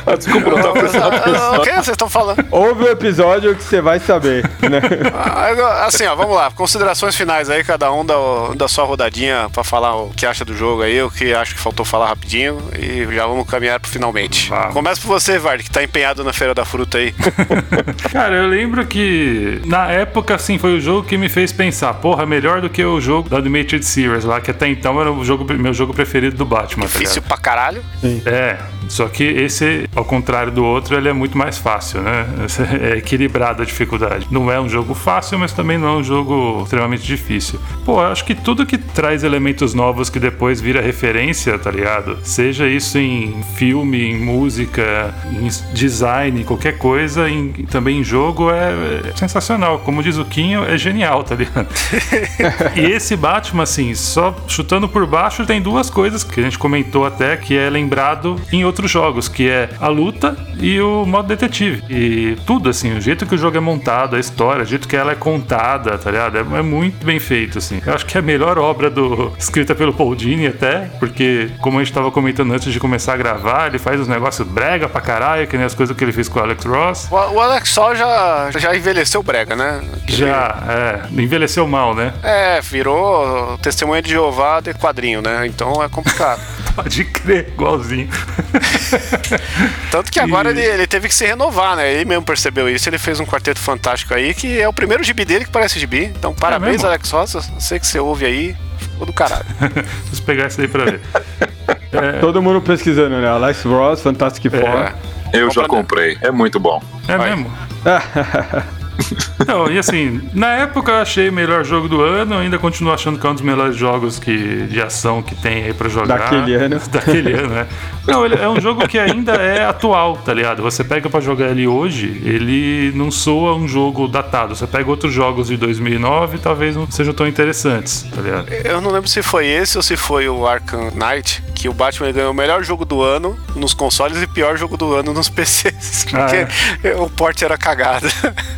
Ah, desculpa, não tava prestando atenção. O que vocês estão falando? Ouve o episódio que você vai saber, né? [LAUGHS] Ah, Assim, ó, vamos lá. Considerações finais aí, cada um da, da sua rodadinha pra falar o que acha do jogo aí, o que acho que faltou falar rapidinho e já vamos caminhar pro finalmente. Vamos. Começa por você, Vard, que tá empenhado na Feira da Fruta aí. [LAUGHS] Cara, eu lembro que na época, assim, foi o jogo que me fez pensar, porra, melhor do que o jogo da Animated Series lá, que até então era o jogo, meu jogo preferido do Batman, tá Difícil ligado? pra caralho. É, só que esse, ao contrário do outro, ele é muito mais fácil, né? É equilibrado a dificuldade. Não é um jogo fácil, mas também não é um jogo extremamente difícil. Pô, eu acho que tudo que traz elementos novos que depois vira referência, tá ligado? Seja isso em filme, em música, em design, qualquer coisa, em- também em jogo, é, é sensacional. Como diz o Quinho, é genial, tá ligado? [LAUGHS] E esse Batman, assim, só chutando por baixo, tem duas coisas que a gente comentou até, que é lembrado em outros jogos, que é a luta e o modo detetive. E tudo, assim, o jeito que o jogo é montado, a história, o jeito que ela é contada, tá ligado? É, é muito bem feito, assim. Eu acho que é a melhor obra do [LAUGHS] escrita pelo Paul Dini até, porque, como a gente tava comentando antes de começar a gravar, ele faz os negócios brega pra caralho, que nem as coisas que ele fez com o Alex Ross. O, o Alex Sol já, já envelheceu brega, né? Já, é, envelheceu mal, né? É, virou testemunha de Jeová de quadrinho, né? Então é complicado. [LAUGHS] Pode crer, igualzinho. [LAUGHS] Tanto que agora E- ele, ele teve que se renovar, né? Ele mesmo percebeu isso. Ele fez um quarteto fantástico aí, que é o primeiro gibi dele que parece gibi. Então, parabéns, mesmo? Alex Rosa. Sei que você ouve aí. Ficou do caralho. [LAUGHS] Preciso pegar isso aí pra ver. É, Todo mundo pesquisando, né? Alex Ross, Fantastic Four. Eu já comprei, é muito bom. é Vai. mesmo? [LAUGHS] Não, e assim, na época eu achei o melhor jogo do ano, ainda continuo achando que é um dos melhores jogos que, de ação que tem aí pra jogar. Daquele ano. [LAUGHS] Daquele ano, né? Não, ele é um jogo que ainda é atual, tá ligado? Você pega pra jogar ele hoje, ele não soa um jogo datado. Você pega outros jogos de 2009, talvez não sejam tão interessantes, tá ligado? Eu não lembro se foi esse ou se foi o Arkham Knight, que o Batman ganhou o melhor jogo do ano nos consoles e pior jogo do ano nos PCs. [LAUGHS] Ah, Porque o porte era cagado.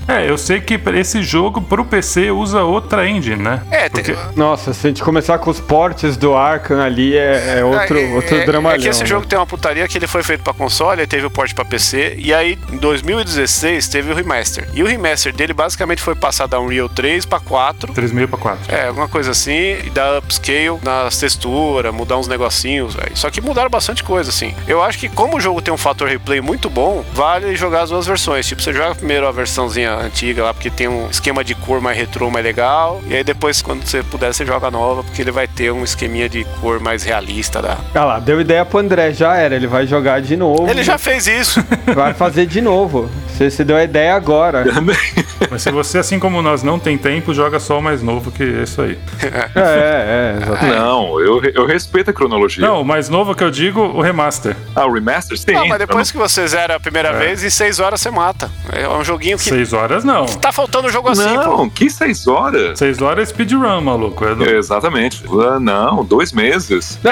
É, eu sei que esse jogo pro PC usa outra engine, né? É, tem- Porque- Nossa, se a gente começar com os portes do Arkham ali, é, é outro, É, outro é, dramalhão. É que esse né? jogo tem uma putaria que ele foi feito pra console, aí teve o port pra PC, e aí em 2016 teve o remaster. E o remaster dele basicamente foi passar da Unreal 3 pra 4. 3,5 pra 4. É, alguma coisa assim, e dar upscale nas texturas, mudar uns negocinhos, velho. Só que mudaram bastante coisa, assim. Eu acho que como o jogo tem um fator replay muito bom, vale jogar as duas versões. Tipo, você joga primeiro a versãozinha antiga lá, porque tem um esquema de cor mais retrô, mais legal. E aí depois, quando você puder, você joga a nova, porque ele vai ter um esqueminha de cor mais realista da. Ah lá, deu ideia pro André, já era. Ele vai jogar de novo. Ele já fez isso. [LAUGHS] Vai fazer de novo. Você, você deu a ideia agora. Mas se você, assim como nós, não tem tempo, joga só o mais novo, que é isso aí. É, é, exatamente. Não, eu, eu respeito a cronologia. Não, o mais novo que eu digo, o remaster. Ah, o remaster? Sim. Não, mas depois que você zera a primeira vez, em 6 horas você mata. É um joguinho que Seis horas não. tá faltando o jogo assim, pô. Não, que seis horas? Seis horas é speedrun, maluco. É do- Exatamente. Ah, não, dois meses. [LAUGHS]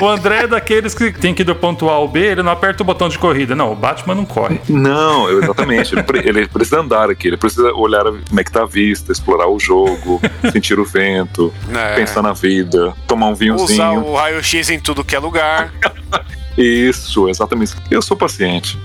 O André é daqueles que tem que ir do ponto A ao B, ele não aperta o botão de corrida. Não, o Batman não corre. Não, exatamente. Ele, pre- ele precisa andar aqui, ele precisa olhar como é que tá a vista, explorar o jogo, [LAUGHS] sentir o vento, É. pensar na vida, tomar um Usar vinhozinho. o raio-x em tudo que é lugar. [LAUGHS] Isso, exatamente. Eu sou paciente.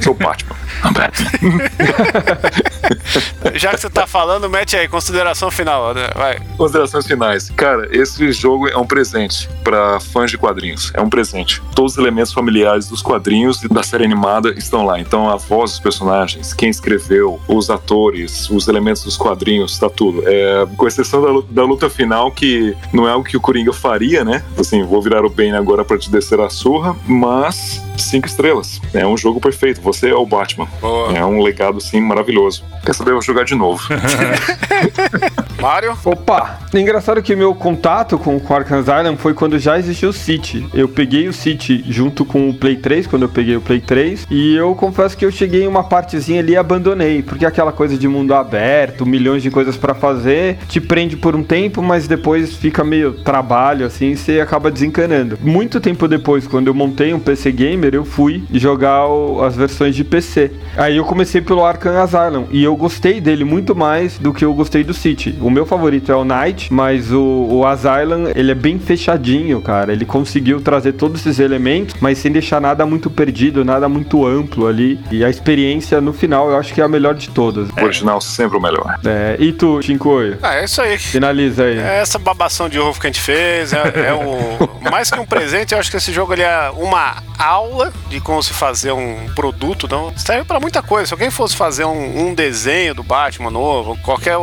Sou Batman. [LAUGHS] Já que você tá falando, mete aí, consideração final, né? vai. Considerações finais. Cara, esse jogo é um presente para fãs de quadrinhos. É um presente. Todos os elementos familiares dos quadrinhos e da série animada estão lá. Então, a voz dos personagens, quem escreveu, os atores, os elementos dos quadrinhos, tá tudo. É, com exceção da, lu- da luta final, que não é algo que o Coringa faria, né? Assim, vou virar o Bane agora pra te descer a surra, mas cinco estrelas. É um jogo perfeito. Você é o Batman. Boa. É um legado, assim, maravilhoso. Quer saber? Eu vou jogar de novo. [LAUGHS] Mário? Opa! Engraçado que meu contato com o Arkham Asylum foi quando já existia o City. Eu peguei o City junto com o Play 3, quando eu peguei o Play 3, e eu confesso que eu cheguei em uma partezinha ali e abandonei, porque aquela coisa de mundo aberto, milhões de coisas pra fazer, te prende por um tempo, mas depois fica meio trabalho assim, e você acaba desencanando. Muito tempo depois, quando eu montei um PC gamer, eu fui jogar o- as versões de PC. Aí eu comecei pelo Arkham Asylum e eu gostei dele muito mais do que eu gostei do City. O meu favorito é o Knight, mas o, o Asylum, ele é bem fechadinho, cara. Ele conseguiu trazer todos esses elementos, mas sem deixar nada muito perdido, nada muito amplo ali. E a experiência no final eu acho que é a melhor de todas. O original sempre o melhor. É, e tu, Shinkoio? Ah, é isso aí. Finaliza aí. É essa babação de ovo que a gente fez. É, é o, [LAUGHS] mais que um presente, eu acho que esse jogo ele é uma aula de como se fazer um produto. Não pra muita coisa. Se alguém fosse fazer um, um desenho do Batman novo, qualquer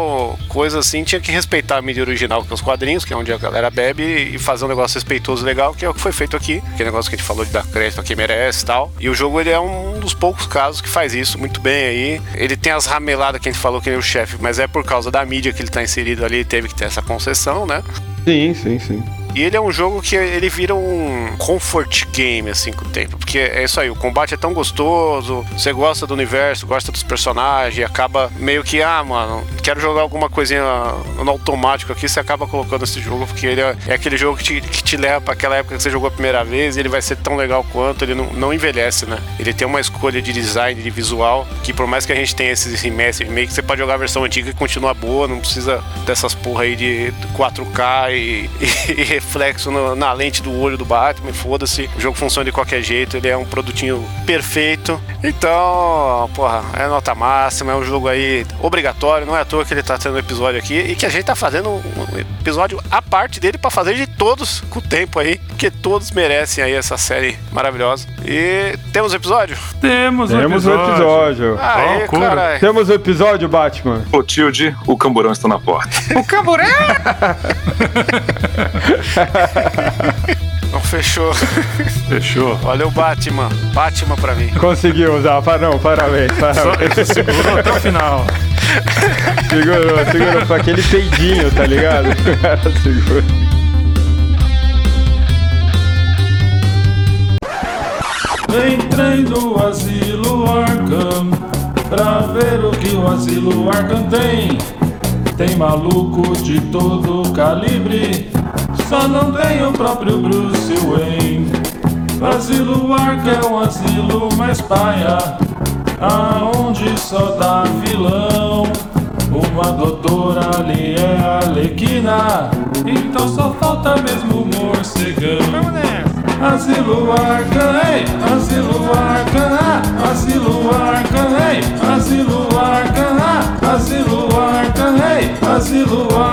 coisa assim, tinha que respeitar a mídia original que é os quadrinhos, que é onde a galera bebe, e fazer um negócio respeitoso legal, que é o que foi feito aqui. Aquele negócio que a gente falou de dar crédito a quem merece e tal. E o jogo ele é um dos poucos casos que faz isso muito bem aí. Ele tem as rameladas que a gente falou que nem o chefe, mas é por causa da mídia que ele tá inserido ali, teve que ter essa concessão, né? Sim, sim, sim. E ele é um jogo que ele vira um comfort game, assim, com o tempo. Porque é isso aí, o combate é tão gostoso, você gosta do universo, gosta dos personagens, e acaba meio que, ah, mano, quero jogar alguma coisinha no automático aqui, você acaba colocando esse jogo, porque ele é, é aquele jogo que te, que te leva pra aquela época que você jogou a primeira vez, e ele vai ser tão legal quanto, ele não, não envelhece, né? Ele tem uma escolha de design, de visual, que por mais que a gente tenha esses remaster, meio que você pode jogar a versão antiga e continua boa, não precisa dessas porra aí de 4K [LAUGHS] e, e reflexo no- na lente do olho do Batman, foda-se. O jogo funciona de qualquer jeito, ele é um produtinho perfeito. Então, porra, é nota máxima, é um jogo aí obrigatório, não é à toa que ele tá tendo um episódio aqui e que a gente tá fazendo um episódio à parte dele pra fazer de todos com o tempo aí, porque todos merecem aí essa série maravilhosa. E temos episódio? Temos um Temos o episódio. episódio. Aê, loucura. caralho. Temos o episódio, Batman. Clotilde, o camburão está na porta. [LAUGHS] [LAUGHS] Não fechou. Fechou. Valeu, Batman. Batman pra mim. Conseguiu usar. Não, parabéns, Só parabéns. segurou até o final. Segurou, segurou. Foi aquele peidinho, tá ligado? O cara segurou. Entrei no asilo Arkham pra ver o que o asilo Arkham tem. Tem maluco de todo calibre, só não tem o próprio Bruce Wayne. Asilo Arkham é um asilo mais paia, aonde só dá vilão. Uma doutora ali é Alequina, então só falta mesmo morcegão. Asilo Arkham, ei, Asilo Arkham, ah, Asilo Arkham, ei, Asilo Arkham, ah, Asilo Arkham, ei, Asilo Arkham.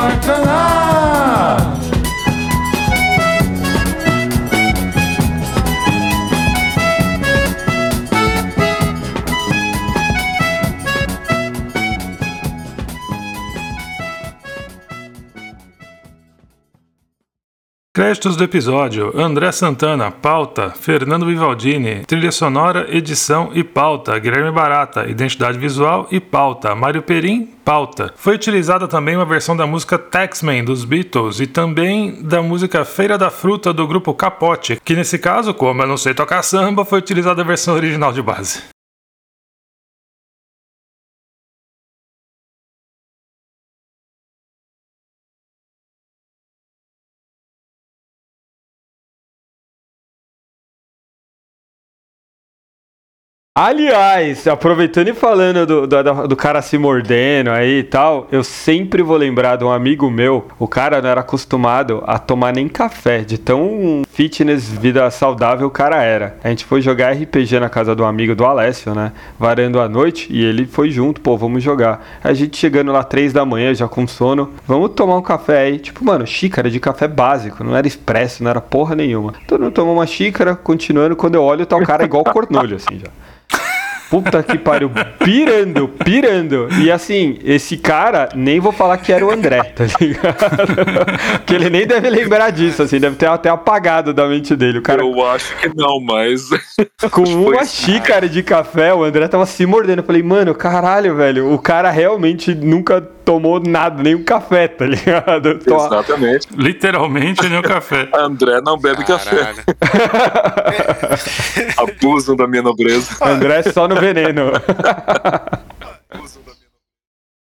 Créditos do episódio: André Santana, pauta, Fernando Vivaldini, trilha sonora, edição e pauta, Guilherme Barata, identidade visual e pauta, Mário Perim, pauta. Foi utilizada também uma versão da música Taxman dos Beatles e também da música Feira da Fruta do grupo Capote, que nesse caso, como eu não sei tocar samba, foi utilizada a versão original de base. Aliás, aproveitando e falando do, do, do, cara se mordendo aí e tal, eu sempre vou lembrar de um amigo meu. O cara não era acostumado a tomar nem café, de tão fitness, vida saudável o cara era. A gente foi jogar RPG na casa do amigo do Alessio, né? Varando a noite e ele foi junto, pô, vamos jogar. A gente chegando lá três da manhã, já com sono, vamos tomar um café aí. Tipo, mano, xícara de café básico, não era expresso, não era porra nenhuma. Todo mundo tomou uma xícara, continuando, quando eu olho, tá o cara igual cornolho, assim já. Puta que pariu, pirando, pirando. E assim, esse cara, nem vou falar que era o André, tá ligado? que ele nem deve lembrar disso, assim, deve ter até apagado da mente dele. O cara, Eu acho que não, mas. [LAUGHS] com uma xícara de café, o André tava se mordendo. Eu falei, mano, caralho, velho, o cara realmente nunca tomou nada, nem um café, tá ligado? Tô- Exatamente. Literalmente nem o café. [LAUGHS] André não bebe café. Caralho. Abusam da minha nobreza. André só no veneno. [LAUGHS]